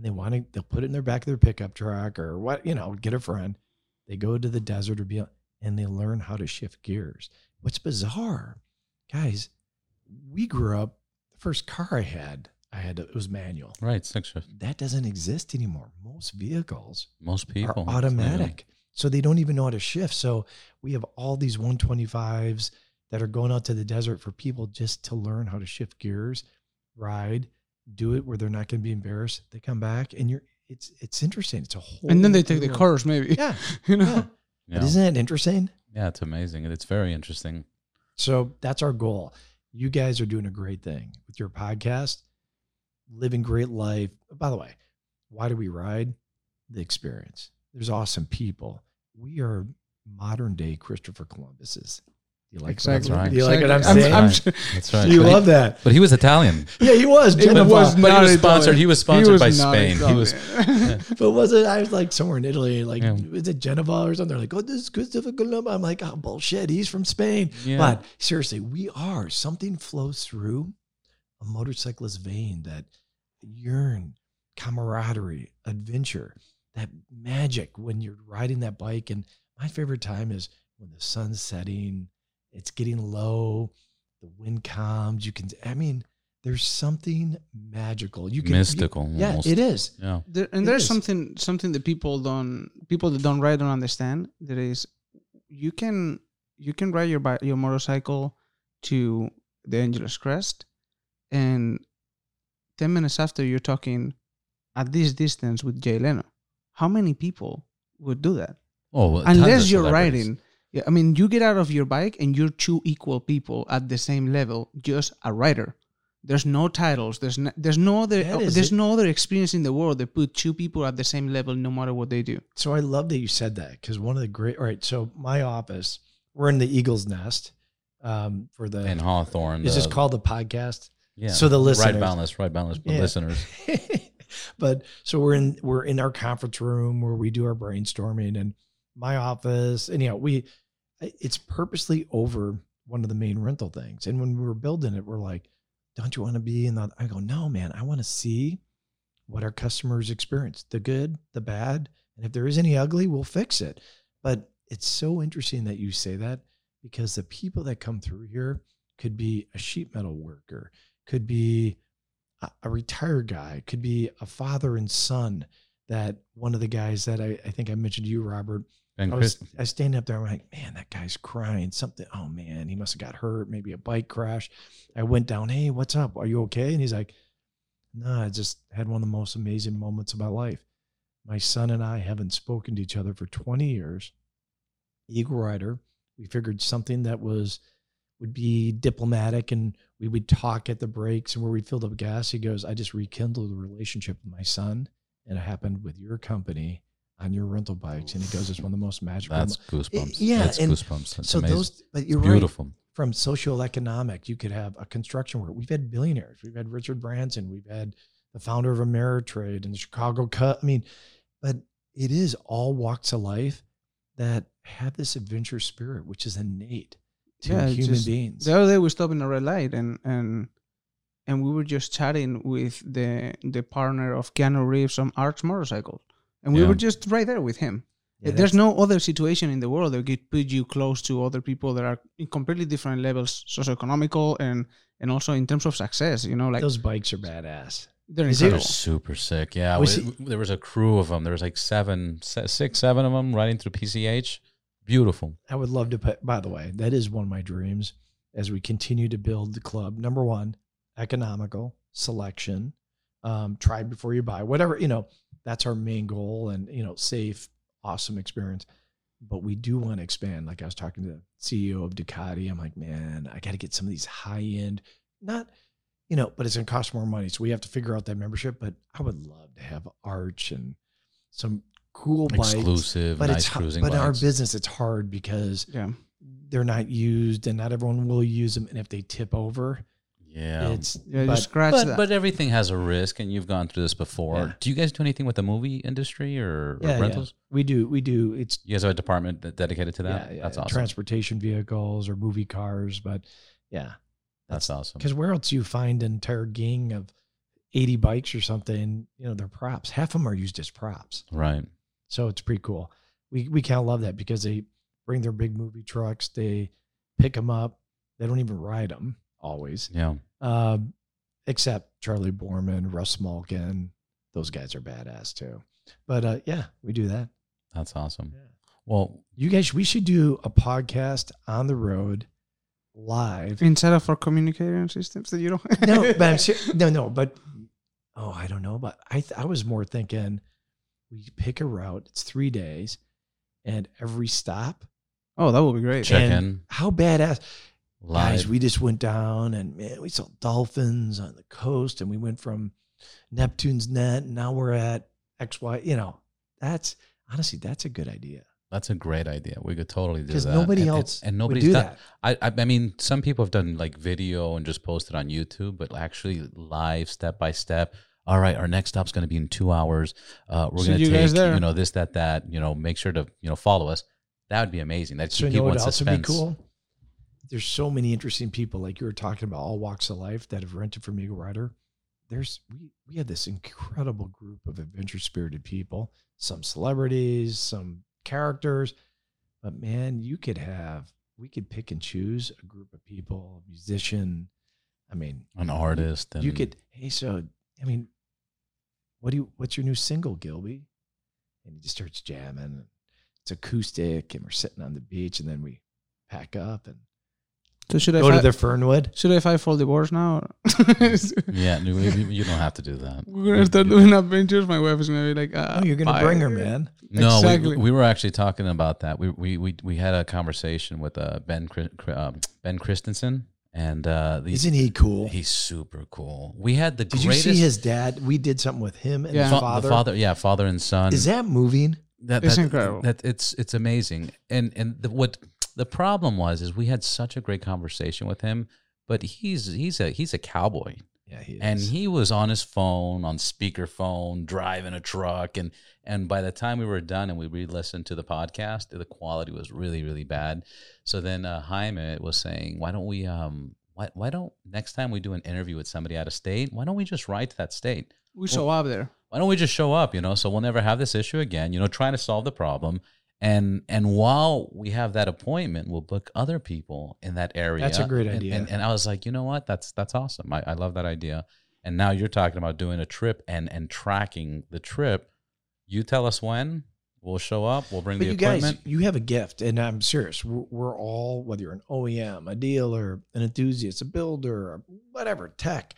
and they want to, they'll put it in their back of their pickup truck or what, you know, get a friend. They go to the desert or be and they learn how to shift gears. What's bizarre, guys, we grew up, the first car I had, I had, to, it was manual Right. Six shift. that doesn't exist anymore. Most vehicles Most people. are automatic. So they don't even know how to shift. So we have all these 125s that are going out to the desert for people just to learn how to shift gears, ride, do it where they're not going to be embarrassed. They come back and you're it's it's interesting. It's a whole And then they take the cars maybe. Yeah. you know. yeah. Yeah. But isn't that interesting? yeah, it's amazing. It's very interesting. So that's our goal. You guys are doing a great thing with your podcast, living great life. By the way, why do we ride? The experience. There's awesome people. We are modern day Christopher Columbuses. Do you like Exactly. What I'm, right. you like what I'm Exactly. saying? I'm- That's I'm- right. That's right. you But he- love that. But he was Italian. Yeah, he was. It Genova. was But he was sponsored. Italian. He was sponsored by not Spain. He was. Italian. but was it? I was like somewhere in Italy, like Yeah. is it Geneva or something? They're like, oh, this is Christopher Columbu. I'm like, oh bullshit, he's from Spain. Yeah. But seriously, we are. Something flows through a motorcyclist's vein that yearn, camaraderie, adventure, that magic when you're riding that bike. And my favorite time is when the sun's setting, it's getting low, the wind calms. You can, I mean, there's something magical. You can you- mystical. yeah, almost. it is. Yeah. There, and It there's is. something something that people don't people that don't ride don't understand. That is, you can you can ride your bike your motorcycle to the Angeles Crest, and ten minutes after you're talking at this distance with Jay Leno. How many people would do that? Oh, well, Unless you're riding. Yeah, I mean, you get out of your bike and you're two equal people at the same level, just a rider. There's no titles. There's no, there's no other That is there's it. no other experience in the world that put two people at the same level no matter what they do. So I love that you said that because one of the great. All right, so my office, we're in the Eagle's Nest um, for the. In Hawthorne. is this called the podcast? Yeah. so the listeners, Right listeners- boundless, right boundless Yeah. listeners. but so we're in we're in our conference room where we do our brainstorming and my office and you know we it's purposely over one of the main rental things and when we were building it we're like don't you want to be in the i go no man i want to see what our customers experience the good the bad and if there is any ugly we'll fix it but it's so interesting that you say that because the people that come through here could be a sheet metal worker could be a- retired guy, could be a father and son. That one of the guys that I, I think I mentioned to you, Robert. And I was I was standing up there. I'm like, man, that guy's crying. Something. Oh man, he must have got hurt. Maybe a bike crash. I went down. Hey, what's up? Are you okay? And he's like, No, I just had one of the most amazing moments of my life. My son and I haven't spoken to each other for 20 years. Eagle Rider. We figured something that was would be diplomatic and we would talk at the breaks and where we'd fill up gas. He goes, I just rekindled a relationship with my son. And it happened with your company on your rental bikes. And it goes, it's one of the most magical. that's goosebumps. yeah, That's and goosebumps. That's so amazing. those, but you're right. Beautiful. From social economic, you could have a construction worker. We've had billionaires. We've had Richard Branson. We've had the founder of Ameritrade and the Chicago Cut. I mean, but it is all walks of life that have this adventure spirit, which is innate to Yeah, human just- beings. The other day we stopped in a red light and and and we were just chatting with the the partner of Keanu Reeves on Arch Motorcycles, and we Yeah. were just right there with him. Yeah, There's no other situation in the world that could put you close to other people that are in completely different levels, socioeconomical and and also in terms of success. You know, like those bikes are badass. they're is They're super sick. Yeah, Was we- there was a crew of them. There was like seven, se- six, seven of them riding through PCH. Beautiful. I would love to put, by the way, that is one of my dreams as we continue to build the club. Number one, economical selection, um, try before you buy, whatever, you know, that's our main goal and, you know, safe, awesome experience. But we do want to expand. Like I was talking to the CEO of Ducati. I'm like, man, I got to get some of these high end, not, you know, but it's going to cost more money. So we have to figure out that membership. But I would love to have Arch and some cool bikes Exclusive, but nice it's hu- cruising but in our business it's hard because Yeah, they're not used and not everyone will use them and if they tip over yeah. it's yeah, but scratch but, that. but everything has a risk, and you've gone through this before. Yeah. Do you guys do anything with the movie industry or, or Yeah, yeah. rentals? we do we do it's You guys have a department that dedicated to that. yeah, yeah, That's awesome. transportation vehicles or movie cars but yeah That's awesome. because where else do you find an entire gang of 80 bikes or something you know they're props half of them are used as props Right. so it's pretty cool we we kind of love that because they bring their big movie trucks they pick them up they don't even ride them always Yeah. um, except Charley Boorman, Russ Malkin. Those guys are badass too. But uh, yeah, we do that. That's awesome. Well, You guys, we should do a podcast on the road live. Instead of for communication systems that you don't. no, but I'm ser- no, no, but oh, I don't know. But I, th- I was more thinking we pick a route. It's three days, and every stop. oh, that would be great. check And in How badass! Live. Guys, we just went down and man, we saw dolphins on the coast and we went from Neptune's net and now we're at XY. You know, that's honestly, that's a good idea. That's a great idea. We could totally do that. Because nobody And- and- else and, would nobody's do done. that. I, I I mean, some people have done like video and just posted on YouTube, but actually live, step by step. All right, our next stop's going to be in two hours. Uh, we're going to you take you know this, that, that. You know, make sure to you know follow us. That would be amazing. That'd So you know in what else would be cool? There's so many interesting people, like you were talking about, all walks of life that have rented from Eagle Rider. There's we we have this incredible group of adventure spirited people, some celebrities, some characters. But man, you could have we could pick and choose a group of people, a musician. I mean, An artist. And you could hey so i mean what do you what's your new single gilby and he just starts jamming it's acoustic and we're sitting on the beach and then we pack up and So should I go to the fernwood should I file for divorce now? Yeah, no, you, you don't have to do that. We're gonna start doing adventures. My wife is gonna be like, uh, oh you're gonna bye. bring her man No, Exactly. we, we were actually talking about that. We we we, we had a conversation with uh, Ben Chri- Chri- um, Ben Christensen and uh, the, Isn't he cool? he's super cool. We had the Did you greatest see his dad? We did something with him and Yeah. his fa- father. the father, yeah, father and son. Is that moving? that, It's that- incredible. That it's it's amazing. And and the, what the problem was is we had such a great conversation with him, but he's he's a he's a cowboy. Yeah, he is. and he was on his phone on speakerphone driving a truck and and by the time we were done and we re-listened to the podcast the quality was really really bad so then uh, Jaime was saying why don't we um why, why don't next time we do an interview with somebody out of state why don't we just ride to that state We show up there. why don't we just show up you know so we'll never have this issue again you know trying to solve the problem and and while we have that appointment we'll book other people in that area That's a great idea. and, and i was like you know what that's that's awesome I, I love that idea and now you're talking about doing a trip and and tracking the trip you tell us when we'll show up we'll bring but the you guys, equipment you have a gift, and I'm serious. We're, we're all, whether you're an OEM, a dealer, an enthusiast, a builder, whatever, tech.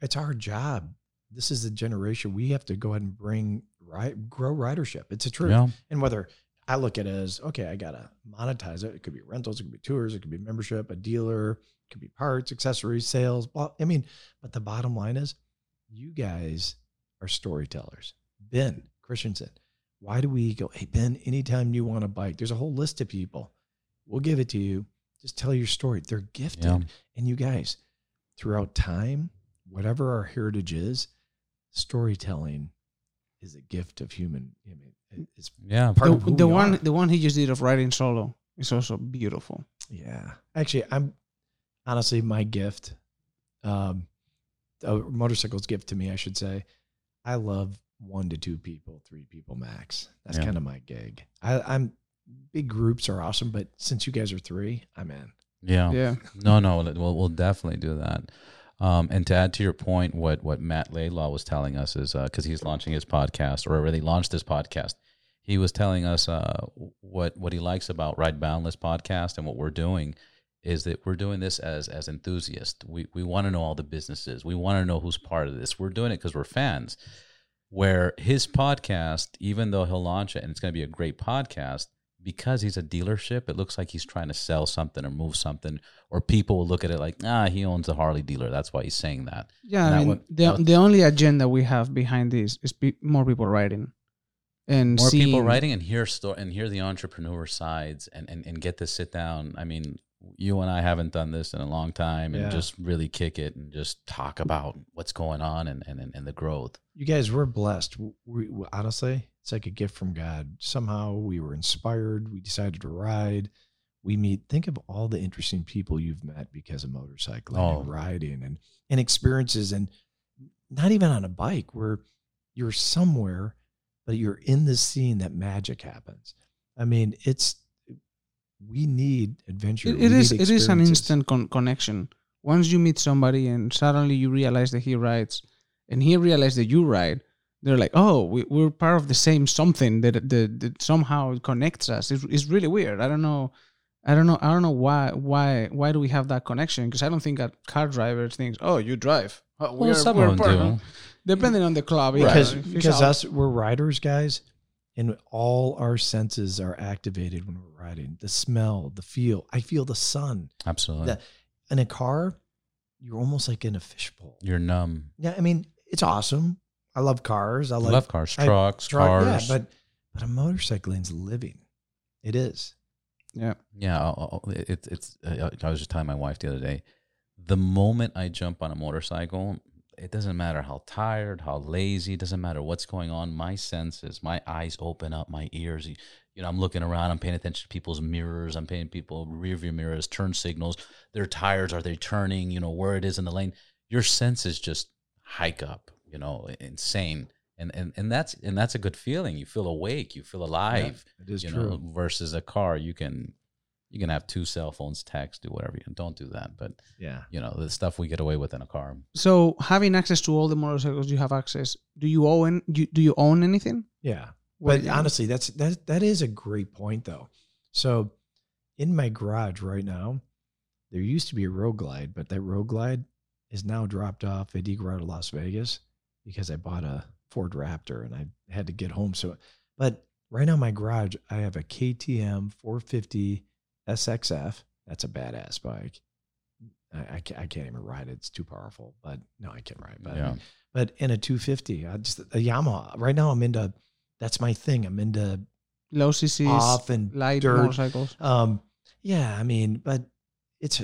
It's our job. This is the generation we have to go ahead and bring right, grow ridership. It's a truth. yeah And whether I look at it as okay, I gotta monetize it. It could be rentals, it could be tours, it could be membership, a dealer, it could be parts, accessories, sales. Blah. I mean, but the bottom line is, you guys are storytellers. Ben Christensen, why do we go? Hey Ben, anytime you want a bike, there's a whole list of people. We'll give it to you. Just tell your story. They're gifted, Yeah. and you guys, throughout time, whatever our heritage is, storytelling is a gift of human. I mean, it's yeah part The, of who the we one are. the one he just did of writing solo is also beautiful. Yeah. Actually, I'm honestly my gift, um, a motorcycle's gift to me, I should say. I love one to two people, three people max. That's Yeah. kind of my gig. I, I'm big groups are awesome, but since you guys are three, I'm in. yeah Yeah. No, no, we'll we'll definitely do that. Um, and to add to your point, what what Matt Laidlaw was telling us is because he's launching his podcast, or already launched his podcast, he was telling us uh, what what he likes about Ride Boundless podcast and what we're doing is that we're doing this as as enthusiasts. We we want to know all the businesses. We want to know who's part of this. We're doing it because we're fans. Where his podcast, even though he'll launch it and it's going to be a great podcast, because he's a dealership, it looks like he's trying to sell something or move something, or people will look at it like, ah, he owns a Harley dealer. That's why he's saying that. Yeah, That I mean, one- the that- the only agenda we have behind this is pe- more people riding, and More people seeing- writing and hear sto- and hear the entrepreneur sides and, and, and get to sit down. I mean, you and I haven't done this in a long time and Yeah. just really kick it and just talk about what's going on and, and, and the growth. You guys, we're blessed. We, we- honestly, it's like a gift from God. Somehow we were inspired. We decided to ride. We meet. Think of all the interesting people you've met because of motorcycling Oh. and riding and and experiences, and not even on a bike where you're somewhere, but you're in this scene that magic happens. I mean, it's we need adventure. It, it is it is an instant con- connection. Once you meet somebody and suddenly you realize that he rides, and he realizes that you ride, they're like, "Oh, we, we're part of the same something that that, that somehow connects us." It's, it's really weird. I don't know. I don't know. I don't know why. Why? Why do we have that connection? Because I don't think a car driver thinks, "Oh, you drive." Oh, Well, some of them do. Depending on the club, because If because us we're riders guys and all our senses are activated when we're riding the smell the feel i feel the sun Absolutely. The- in a car you're almost like in a fishbowl You're numb. yeah i mean it's awesome i love cars i I like love cars, I- trucks, truck- cars. yeah but but a motorcycling's living it is yeah. Yeah, I'll- I'll- it, it's. uh, I was just telling my wife the other day. The moment I jump on a motorcycle, it doesn't matter how tired, how lazy, it doesn't matter what's going on. My senses, my eyes open up, my ears. You know, I'm looking around. I'm paying attention to people's mirrors. I'm paying people rear view mirrors, turn signals. Their tires are they turning? You know where it is in the lane. Your senses just hike up. You know, insane. And and and that's and that's a good feeling. You feel awake. You feel alive it is you true know versus a car you can you can have two cell phones text do whatever you can don't do that but yeah you know the stuff we get away with in a car So having access to all the motorcycles you have access, do you own? You, do you own anything? yeah What- But honestly, that's that that is a great point though. So in my garage right now, there used to be a road glide, but that road glide is now dropped off at Eagle Ride of Las Vegas because I bought a Ford Raptor and I had to get home. So but right now my garage, I have a KTM 450 SXF. That's a badass bike. I, I, can't, I can't even ride it. It's too powerful. But no, I can ride. But Yeah. but in a 250, I just a Yamaha. Right now, I'm into. That's my thing. I'm into Low CCs, off and light dirt. motorcycles. Um, yeah, I mean, but it's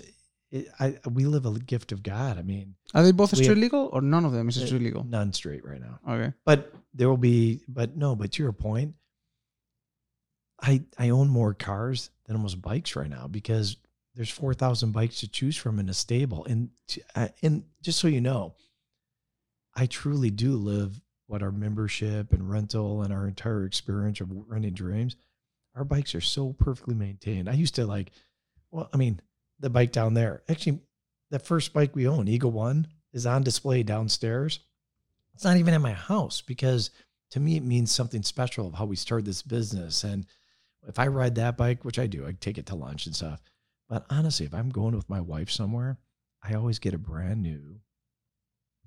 it, I we live a gift of God. I mean, Are they both street have- legal or none of them is Uh, street legal? none straight right now. Okay. But there will be. But no. But to your point, I I own more cars than almost bikes right now because there's four thousand bikes to choose from in a stable. And uh, and just so you know, I truly do live what our membership and rental and our entire experience of running dreams. Our bikes are so perfectly maintained. I used to like, well, I mean, the bike down there. Actually, the first bike we own, Eagle One, is on display downstairs. It's not even in my house because to me it means something special of how we started this business. And if I ride that bike, which I do, I take it to lunch and stuff. But honestly, if I'm going with my wife somewhere, I always get a brand new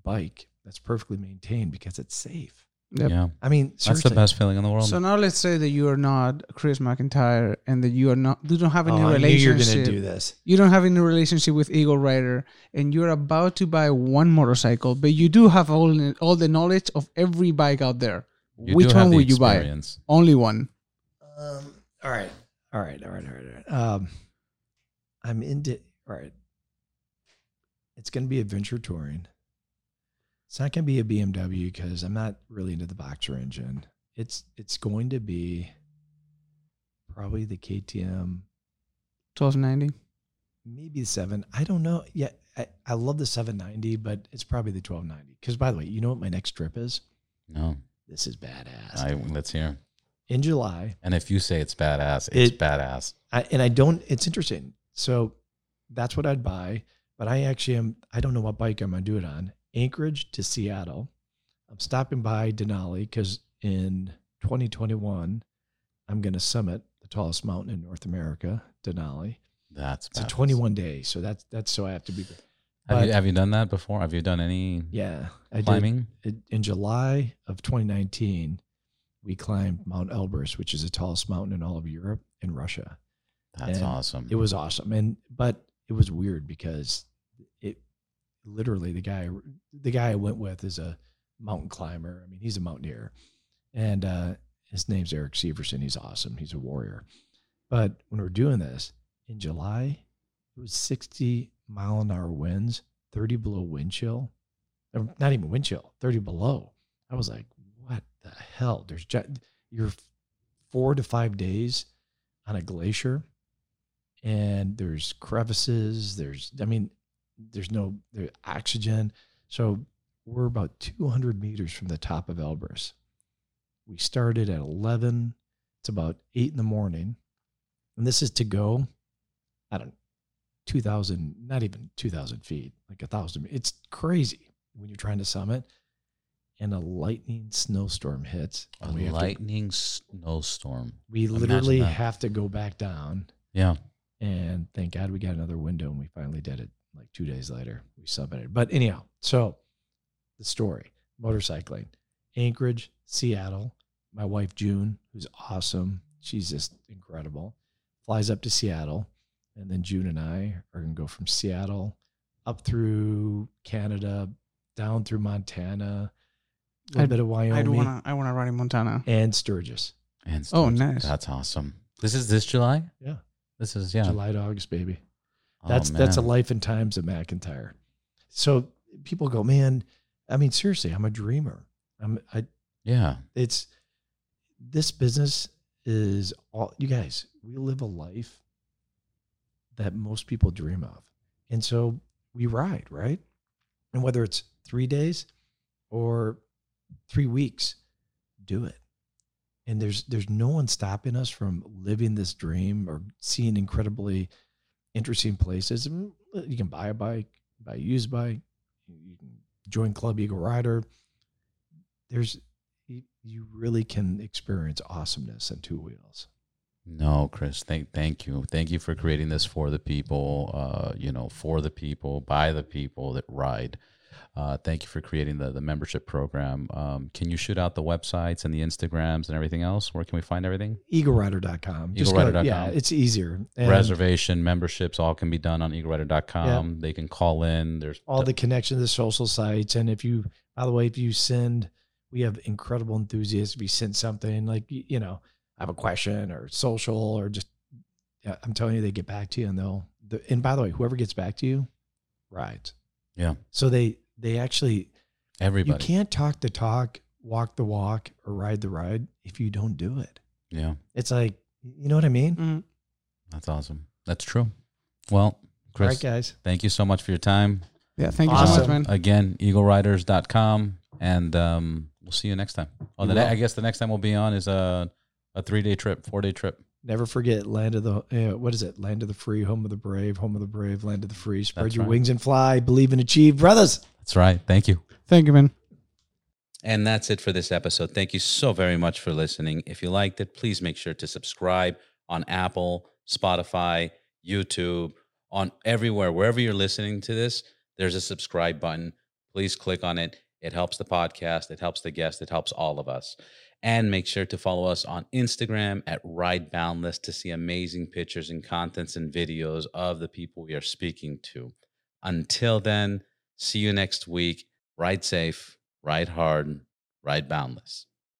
bike that's perfectly maintained because it's safe. Yep. Yeah. I mean, That's the best feeling in the world. So now let's say that you are not Chris McIntyre and that you are not you don't have any Oh, I knew you were relationship. going to do this. you don't have any relationship with Eagle Rider and you're about to buy one motorcycle, but you do have all all the knowledge of every bike out there. You Which one would you buy? Only one. Um, all right. All right. All right. All right. All right. Um, I'm into, all right. It's going to be adventure touring. It's not going to be a BMW because I'm not really into the boxer engine. It's, it's going to be probably the KTM, Twelve ninety. maybe the seven. I don't know. Yeah. I, I love the 790, but it's probably the 1290. Because by the way, you know what my next trip is? No. This is badass. I, let's hear. In July, And if you say it's badass, it's It- badass. I, and I don't. It's interesting. So that's what I'd buy. But I actually am. I don't know what bike I'm gonna do it on. Anchorage to Seattle. I'm stopping by Denali because in 2021 I'm gonna summit the tallest mountain in North America, Denali. That's It's a 21 day, so that's that's so I have to be. Have you, have you done that before? Have you done any Yeah, I did. climbing? it- in July of 2019, we climbed Mount Elbrus, which is the tallest mountain in all of Europe and Russia. That's And awesome. It was awesome, and but it was weird because literally the guy the guy I went with is a mountain climber. I mean, he's a mountaineer, and uh, his name's Eric Severson. He's awesome. He's a warrior. But when we're doing this in July, it was 60 mile an hour winds, 30 below wind chill, not even wind chill, 30 below. I was like, what the hell? There's ju- you're four to five days on a glacier and there's crevices there's i mean there's no there's oxygen. So we're about 200 meters from the top of elbrus. We started at 11 it's about 8 in the morning. And this is to go i don't 2000 not even 2000 feet like a thousand it's crazy when you're trying to summit and a lightning snowstorm hits a have to, lightning snowstorm. we literally have to go back down. Yeah. and thank God we got another window and we finally did it like two days later. We submitted. But anyhow, so the story motorcycling, Anchorage, Seattle. My wife, June, who's awesome. She's just incredible. Flies up to Seattle. And then June and I are going to go from Seattle up through Canada, down through Montana, a little I'd- bit of Wyoming. I Wyoming, wanna I wanna ride in Montana. and Sturgis. And Oh, nice. That's awesome. This is this July? Yeah. This is, yeah. July to August, baby. Oh, That's that's a life and times of McIntyre. So people go, man. I mean, seriously, I'm a dreamer. I'm. I. Yeah. It's this business is all you guys. We live a life that most people dream of, and so we ride right. And whether it's three days or three weeks, do it. And there's there's no one stopping us from living this dream or seeing incredibly interesting places. You can buy a bike, buy a used bike, you can join Club Eagle Rider. There's you, you really can experience awesomeness in two wheels. No, Chris, thank thank you. Thank you for creating this for the people, uh, you know, for the people, by the people that ride. Uh, thank you for creating the the membership program. Um, can you shoot out the websites and the Instagrams and everything else? Where can we find everything? EagleRider.com. EagleRider.com. Yeah, it's easier. And Reservation, memberships, all can be done on eaglerider.com. They can call in. There's all the connection to the social sites. And if you, by the way, if you send, we have incredible enthusiasts. If you send something like, you know, I have a question or social or just, yeah, I'm telling you, they get back to you and they'll, the, and by the way, whoever gets back to you, rides. Yeah. So they, they actually, everybody. you can't talk the talk, walk the walk, or ride the ride if you don't do it. Yeah, It's like, you know what I mean? Mhm. that's awesome. That's true. Well, Chris, right, guys. thank you so much for your time. Yeah, thank you so much, man. Again, eagleriders.com. And um, we'll see you next time. Oh, the ne- I guess the next time we'll be on is a, a three day trip, four day trip. Never forget, land of the uh, what is it? Land of the free, home of the brave, home of the brave, land of the free. Spread That's your right. wings and fly. Believe and achieve, brothers. That's right. Thank you. Thank you, man. And that's it for this episode. Thank you so very much for listening. If you liked it, please make sure to subscribe on Apple, Spotify, YouTube, on everywhere, wherever you're listening to this, there's a subscribe button. Please click on it. It helps the podcast, it helps the guest, it helps all of us. And make sure to follow us on Instagram at Ride Boundless to see amazing pictures and contents and videos of the people we are speaking to. Until then, see you next week. Ride safe, ride hard, ride boundless.